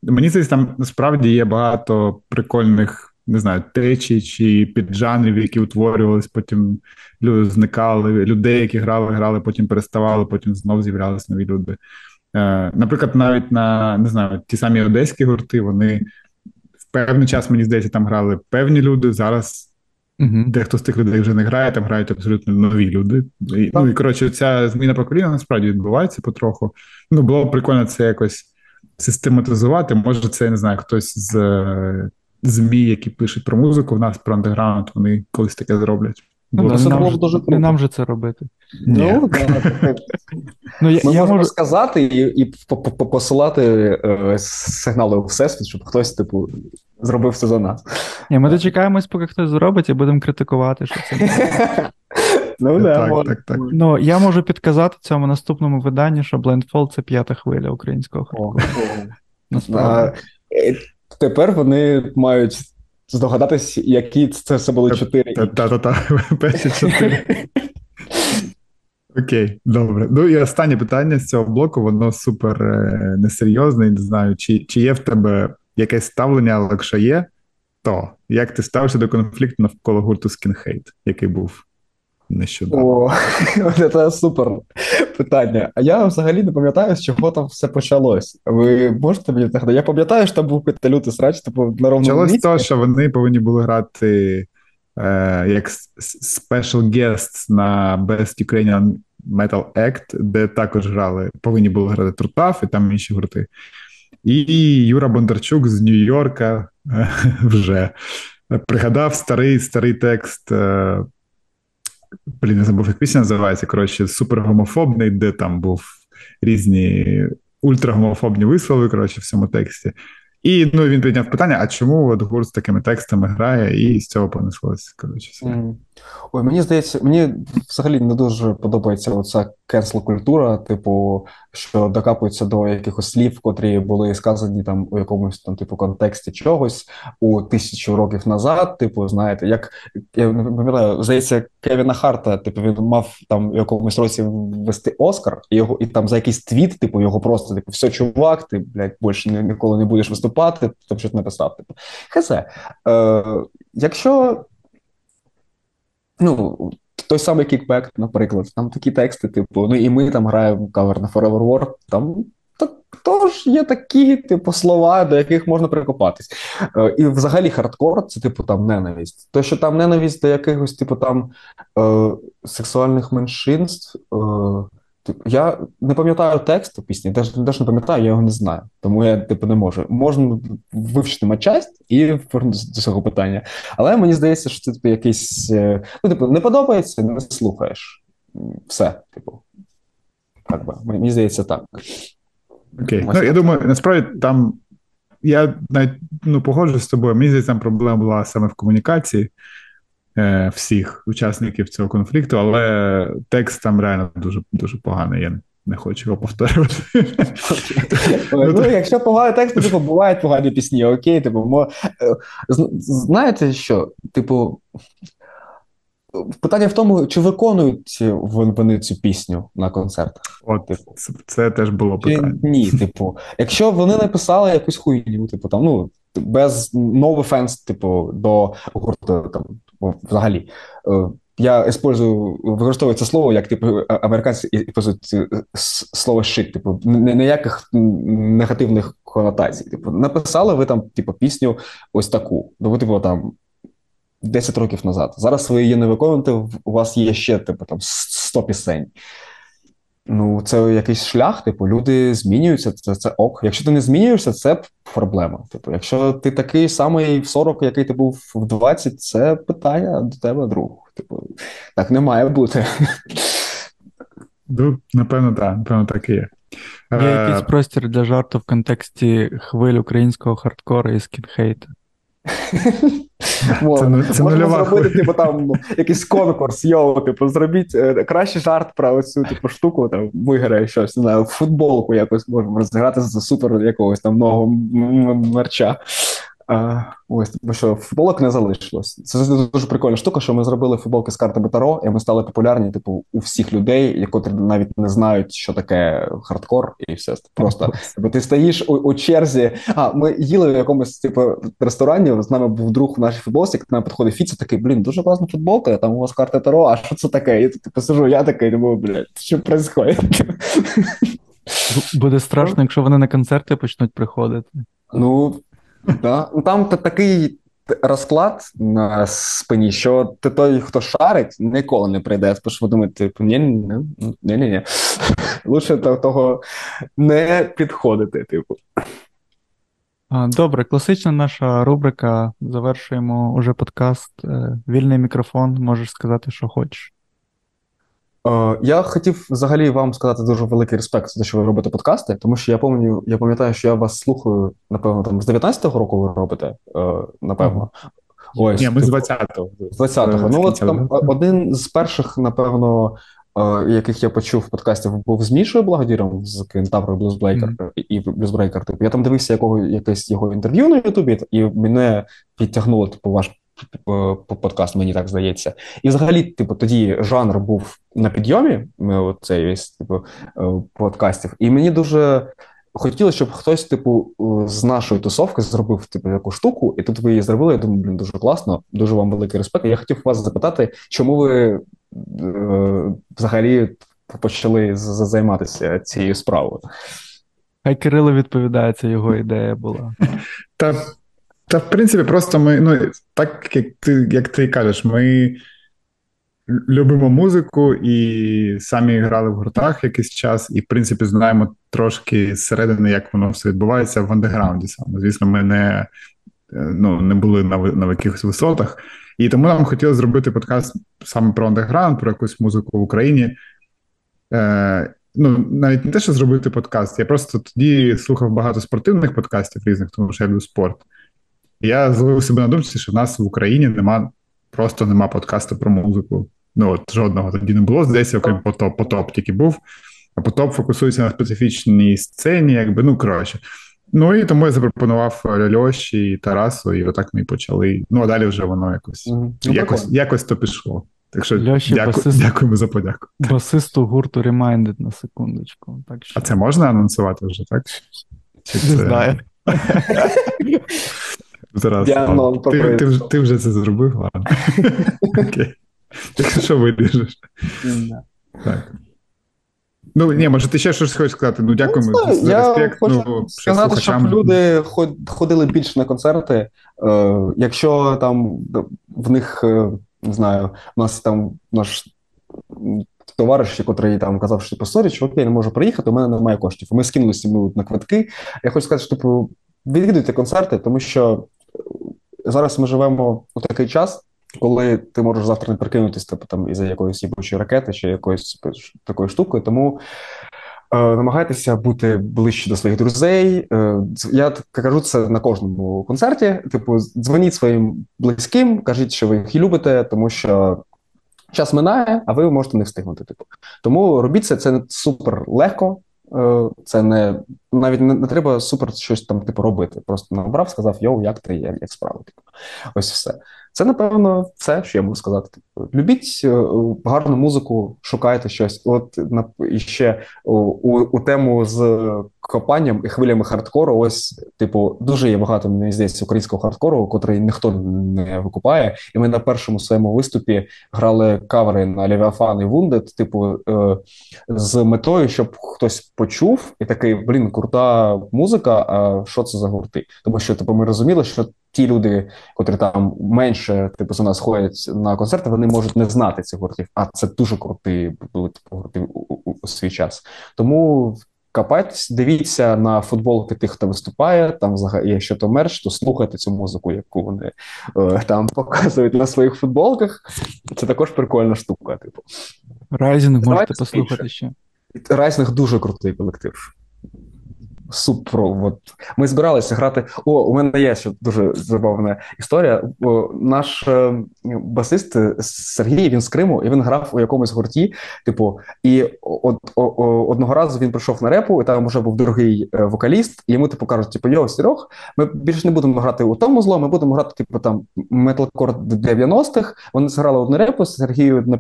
мені здається, там насправді є багато прикольних. Не знаю, течій чи піджанрів, які утворювались, потім люди зникали, людей, які грали, грали, потім переставали, потім знов з'являлися нові люди. Е, Наприклад, навіть на не знаю, ті самі одеські гурти, вони певний час, мені здається, там грали певні люди. Зараз угу. дехто з тих людей вже не грає, там грають абсолютно нові люди. І, Ну і коротше, ця зміна покоління насправді відбувається потроху. Ну, було б прикольно це якось систематизувати. Може, це я не знаю, хтось з ЗМІ, які пишуть про музику, в нас про андеграунд, вони колись таке зроблять. Ну, це нам, дуже не нам же це робити. Ну, ну, я, Ми я можемо можу... сказати і і посилати е, сигнали у всесвіт, щоб хтось, типу, зробив це за нас. Ні, Ми дочекаємось, поки хтось зробить, і будемо критикувати, що це. Ну, да, так, так, так. Ну, Я можу підказати цьому наступному виданні, що Blindfall — це п'ята хвиля українського хардкору. Е, тепер вони мають здогадатись, які це все були чотири. Та-та-та, перші чотири. Окей, добре. Ну і останнє питання з цього блоку, воно супер е, несерйозне, не знаю, чи чи є в тебе якесь ставлення, але якщо є, то як ти ставишся до конфлікту навколо гурту Skinhead, який був нещодавно? О, Це супер питання. А я взагалі не пам'ятаю, з чого там все почалось. Ви можете мені нагадати? Я пам'ятаю, що там був лютий срач, типу на ровному Почалось того, що вони повинні були грати е, як special guests на Best Ukrainian Metal Act, де також грали, повинні були грати Трутаф і там інші гурти. І Юра Бондарчук з Нью-Йорка е, вже пригадав старий старий текст е, блін, не забув, як пісня називається. Коротше, супергомофобний, де там був різні ультрагомофобні вислови, коротше, в цьому тексті. І ну, він підняв питання: а чому от гурт з такими текстами грає, і з цього понеслося. Коротше. Mm. Ой, мені здається, мені взагалі не дуже подобається оця кенсел культура, типу, що докапуються до якихось слів, котрі були сказані там у якомусь там типу контексті чогось у тисячу років назад. Типу, знаєте, як я не пам'ятаю, здається, Кевіна Харта, типу, він мав там в якомусь році вести Оскар, і його і там за якийсь твіт, типу, його просто типу, все, чувак, ти блядь, більше ніколи не будеш виступати, там щось написав. Типу, Хезе. Е, Якщо ну, той самий кікбек, наприклад, там такі тексти, типу, ну і ми там граємо кавер на Forever War, там то, Тож є такі, типу, слова, до яких можна прикопатись. Е, І взагалі хардкор це, типу, там ненависть. То, що там ненависть до якихось, типу, там е, сексуальних меншинств. Е, я не пам'ятаю текст пісні, теж, теж не пам'ятаю, я його не знаю. Тому я, типу, не можу. Можна вивчити матчасть і повернутися до цього питання. Але мені здається, що це типу, якийсь. е, Ну, типу, не подобається, не слухаєш. Все, типу. Так би, мені здається, так. Окей. Ось Ну, я думаю, насправді там я навіть ну, погоджуюсь з тобою. Мені здається, там проблема була саме в комунікації е, всіх учасників цього конфлікту, але текст там реально дуже дуже поганий. Я не хочу його повторювати. Ну, якщо поганий текст, то типу, бувають погані пісні, окей, типу, мо... е, знаєте що? Типу, питання в тому, чи виконують вони цю пісню на концертах. От Типу. це, це теж було Чи питання. ні, типу, якщо вони написали якусь хуйню, типу там, ну, без no offense, типу, до гурту там, взагалі. Е, Я использую, використовую це слово, як типу американці використовують е, слово shit, типу, ніяких негативних конотацій. Типу, написали ви там, типу, пісню ось таку. Ну, типу, там 10 років назад. Зараз ви її не виконуєте, у вас є ще, типу, там 100 пісень. Ну, це якийсь шлях, типу, люди змінюються, це, це ок. Якщо ти не змінюєшся, це проблема. Типу, якщо ти такий самий в 40, який ти був в 20, це питання до тебе, друг. Типу, так не має бути. Ну, напевно, так, напевно, так і є. Є Е, якийсь простір для жарту в контексті хвиль українського хардкора і скінхейта. Це це Можна зробити, типу, там ну, якийсь конкурс, йоу, типу, зробіть е, кращий жарт про оцю типу, штуку, там виграє щось, не знаю, футболку якось можемо розіграти за супер якогось там нового мерча. А, ось, тому що футболок не залишилось. Це дуже прикольна штука, що ми зробили футболки з картами Таро, і ми стали популярні, типу, у всіх людей, які навіть не знають, що таке хардкор, і все. Просто Бо ти стоїш у, у черзі. А ми їли в якомусь типу ресторані. З нами був друг в нашій футболці. К нам підходить Фіца, такий, блін, дуже класна футболка. Там у вас карта Таро, а що це таке? І типу сижу, я такий, думаю, блядь, що відбувається? Буде страшно, якщо вони на концерти почнуть приходити. Ну, да. Ну, там такий розклад на спині, що ти той, хто шарить, ніколи не прийде. Тому що ви типу, ні, ні, ні, ні, ні. Лучше до того не підходити, типу. Добре, класична наша рубрика. Завершуємо уже подкаст. Е, Вільний мікрофон, можеш сказати, що хочеш. Е, Я хотів взагалі вам сказати дуже великий респект за те, що ви робите подкасти, тому що я пам'ятаю, я пам'ятаю, що я вас слухаю, напевно, там з 19-го року ви робите, е, напевно. Ось, Ні, ми з типу, 20-го. з 20-го. З Ну, от там один з перших, напевно, е, яких я почув в подкастів, був з Мішою Благодіром з Кентаврою Bluesbreaker і Bluesbreaker. Типу, я там дивився якого якесь його інтерв'ю на Ютубі, і мене підтягнуло, типу, ваш е, подкаст, мені так здається. І взагалі, типу, тоді жанр був на підйомі, е, цей весь типу е, подкастів, і мені дуже. Хотілося, щоб хтось, типу, е, з нашої тусовки зробив типу таку штуку, і тут ви її зробили. Я думаю, блін, дуже класно, дуже вам великий респект. Я хотів вас запитати, чому ви е, взагалі почали займатися цією справою? Хай Кирило відповідає, це його ідея була. Та, та в принципі, просто ми, ну, так як ти, як ти кажеш, ми любимо музику і самі грали в гуртах якийсь час, і, в принципі, знаємо трошки зсередини, як воно все відбувається в андеграунді саме. Звісно, ми не, е, ну, не були на, на якихось висотах. І тому нам хотілося зробити подкаст саме про андеграунд, про якусь музику в Україні. Е, ну, навіть не те, що зробити подкаст. Я просто тоді слухав багато спортивних подкастів різних, тому що я люблю спорт. Я зловив себе на думці, що в нас в Україні нема, просто нема подкасту про музику. Ну, от жодного тоді не було, здається, окрім потоп, потоп тільки був. А потоп фокусується на специфічній сцені, якби, ну, коротше. Ну і тому я запропонував Льоші і Тарасу, і отак ми почали. Ну, а далі вже воно якось. Ну, якось, якось то пішло. Так що Льоші дяку, басист. дякуємо за подяку. Басисту гурту Reminded на секундочку. Так що... А це можна анонсувати вже, так? Чи Не знаю. Зараз, Я ти, ти, вже- ти вже це зробив, ладно. Окей. Що виріжеш? Так. Ну, ні, може, ти ще щось хочеш сказати. Ну, дякуємо Ну, за я респект. хочу ну, сказати, щоб люди ходили більше на концерти. Е, якщо там в них, е, не знаю, у нас там наш товариш, який там казав, що типу, sorry, чувак, я не можу приїхати, у мене немає коштів. Ми скинулися на квитки. Я хочу сказати, що типу, відвідуйте концерти, тому що зараз ми живемо у такий час. Коли ти можеш завтра не прикинутися типу, там із-за якоїсь їбучої ракети чи якоїсь такої штуки, тому Е, Намагайтеся бути ближче до своїх друзей. Е, Я кажу це на кожному концерті. Типу, дзвоніть своїм близьким, кажіть, що ви їх любите, тому що час минає, а ви можете не встигнути. Типу. Тому робіть це, це супер легко. Е, Це не навіть не, не треба супер щось там типу робити. Просто набрав, сказав йоу, як ти, як, як справи. Типу. Ось все. Це, напевно, все, що я можу сказати. Любіть е, гарну музику, шукайте щось. От на ще у, у, тему з копанням і хвилями хардкору. Ось, типу, дуже є багато, мені здається, українського хардкору, котрий ніхто не викупає. І ми на першому своєму виступі грали кавери на Левіафан і Wounded, типу, е, з метою, щоб хтось почув і такий, блін, крута музика. А що це за гурти? Тому що типу, ми розуміли, що ті люди, котрі там менше типу за нас ходять на концерти, вони можуть не знати цих гуртів. А це дуже круті були типу, гурти у, у, у свій час. Тому копайтесь, дивіться на футболки тих, хто виступає. Там взагалі, якщо то мерч, то слухайте цю музику, яку вони е, там показують на своїх футболках. Це також прикольна штука. Типу, Rising можете послухати ще. Райснг дуже крутий колектив. Супер. От. Ми збиралися грати. О, у мене є ще дуже забавна історія. Наш е, басист е, Сергій, він з Криму, і він грав у якомусь гурті. Типу, і от, о, о, одного разу він прийшов на репу, і там вже був другий е, вокаліст, і йому типу кажуть: типу, йо, Серег, ми більше не будемо грати у тому зло, ми будемо грати, типу, там металкор 90-х. Вони зграли одну репу, Сергію не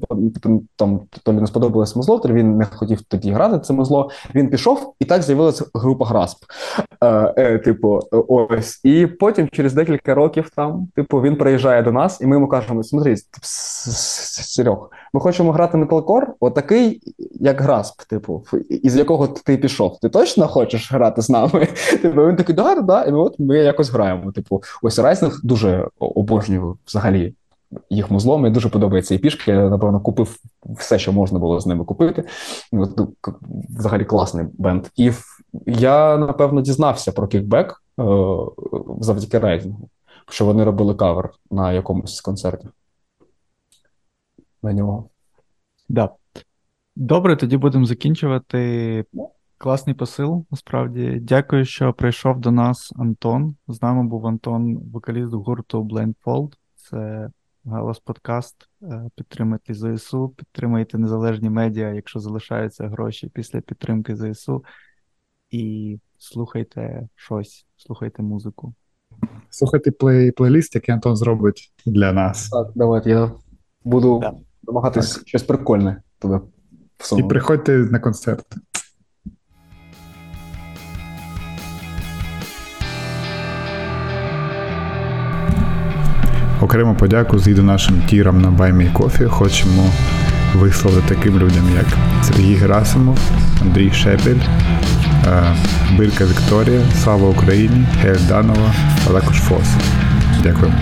там то лі не сподобалось музло, то він не хотів тоді грати це музло. Він пішов, і так з'явилася група Грасп. Е, е, типу, ось. І потім, через декілька років, там, типу, він приїжджає до нас, і ми йому кажемо: смотри, тип, С- С- Серьох, ми хочемо грати металкор, отакий, як Грасп, типу, із якого ти пішов. Ти точно хочеш грати з нами? Типу, він такий, да, да. І от ми якось граємо. Типу, ось Райснг дуже обожнюю взагалі їх музло. Мені дуже подобається і пішки. Я, напевно, купив все, що можна було з ними купити. От, ну, взагалі класний бенд. І я, напевно, дізнався про кікбек е, завдяки рейтингу, що вони робили кавер на якомусь з концертів. На нього. Да. Добре, тоді будемо закінчувати. Класний посил, насправді. Дякую, що прийшов до нас Антон. З нами був Антон, вокаліст гурту Blindfold. Це Галас Подкаст. Е, Підтримайте ЗСУ, підтримайте незалежні медіа, якщо залишаються гроші після підтримки ЗСУ. І слухайте щось, слухайте музику. Слухайте плей, плейліст, який Антон зробить для нас. Так, давайте я буду Да. намагатись щось прикольне туди І приходьте на концерт. Окрему подяку зійду нашим тірам на Баймі Кофі. Хочемо висловити таким людям, як Сергій Герасимов, Андрій Шепель, Бирка Вікторія, Слава Україні, Гель Данова, а також Фос. Дякую.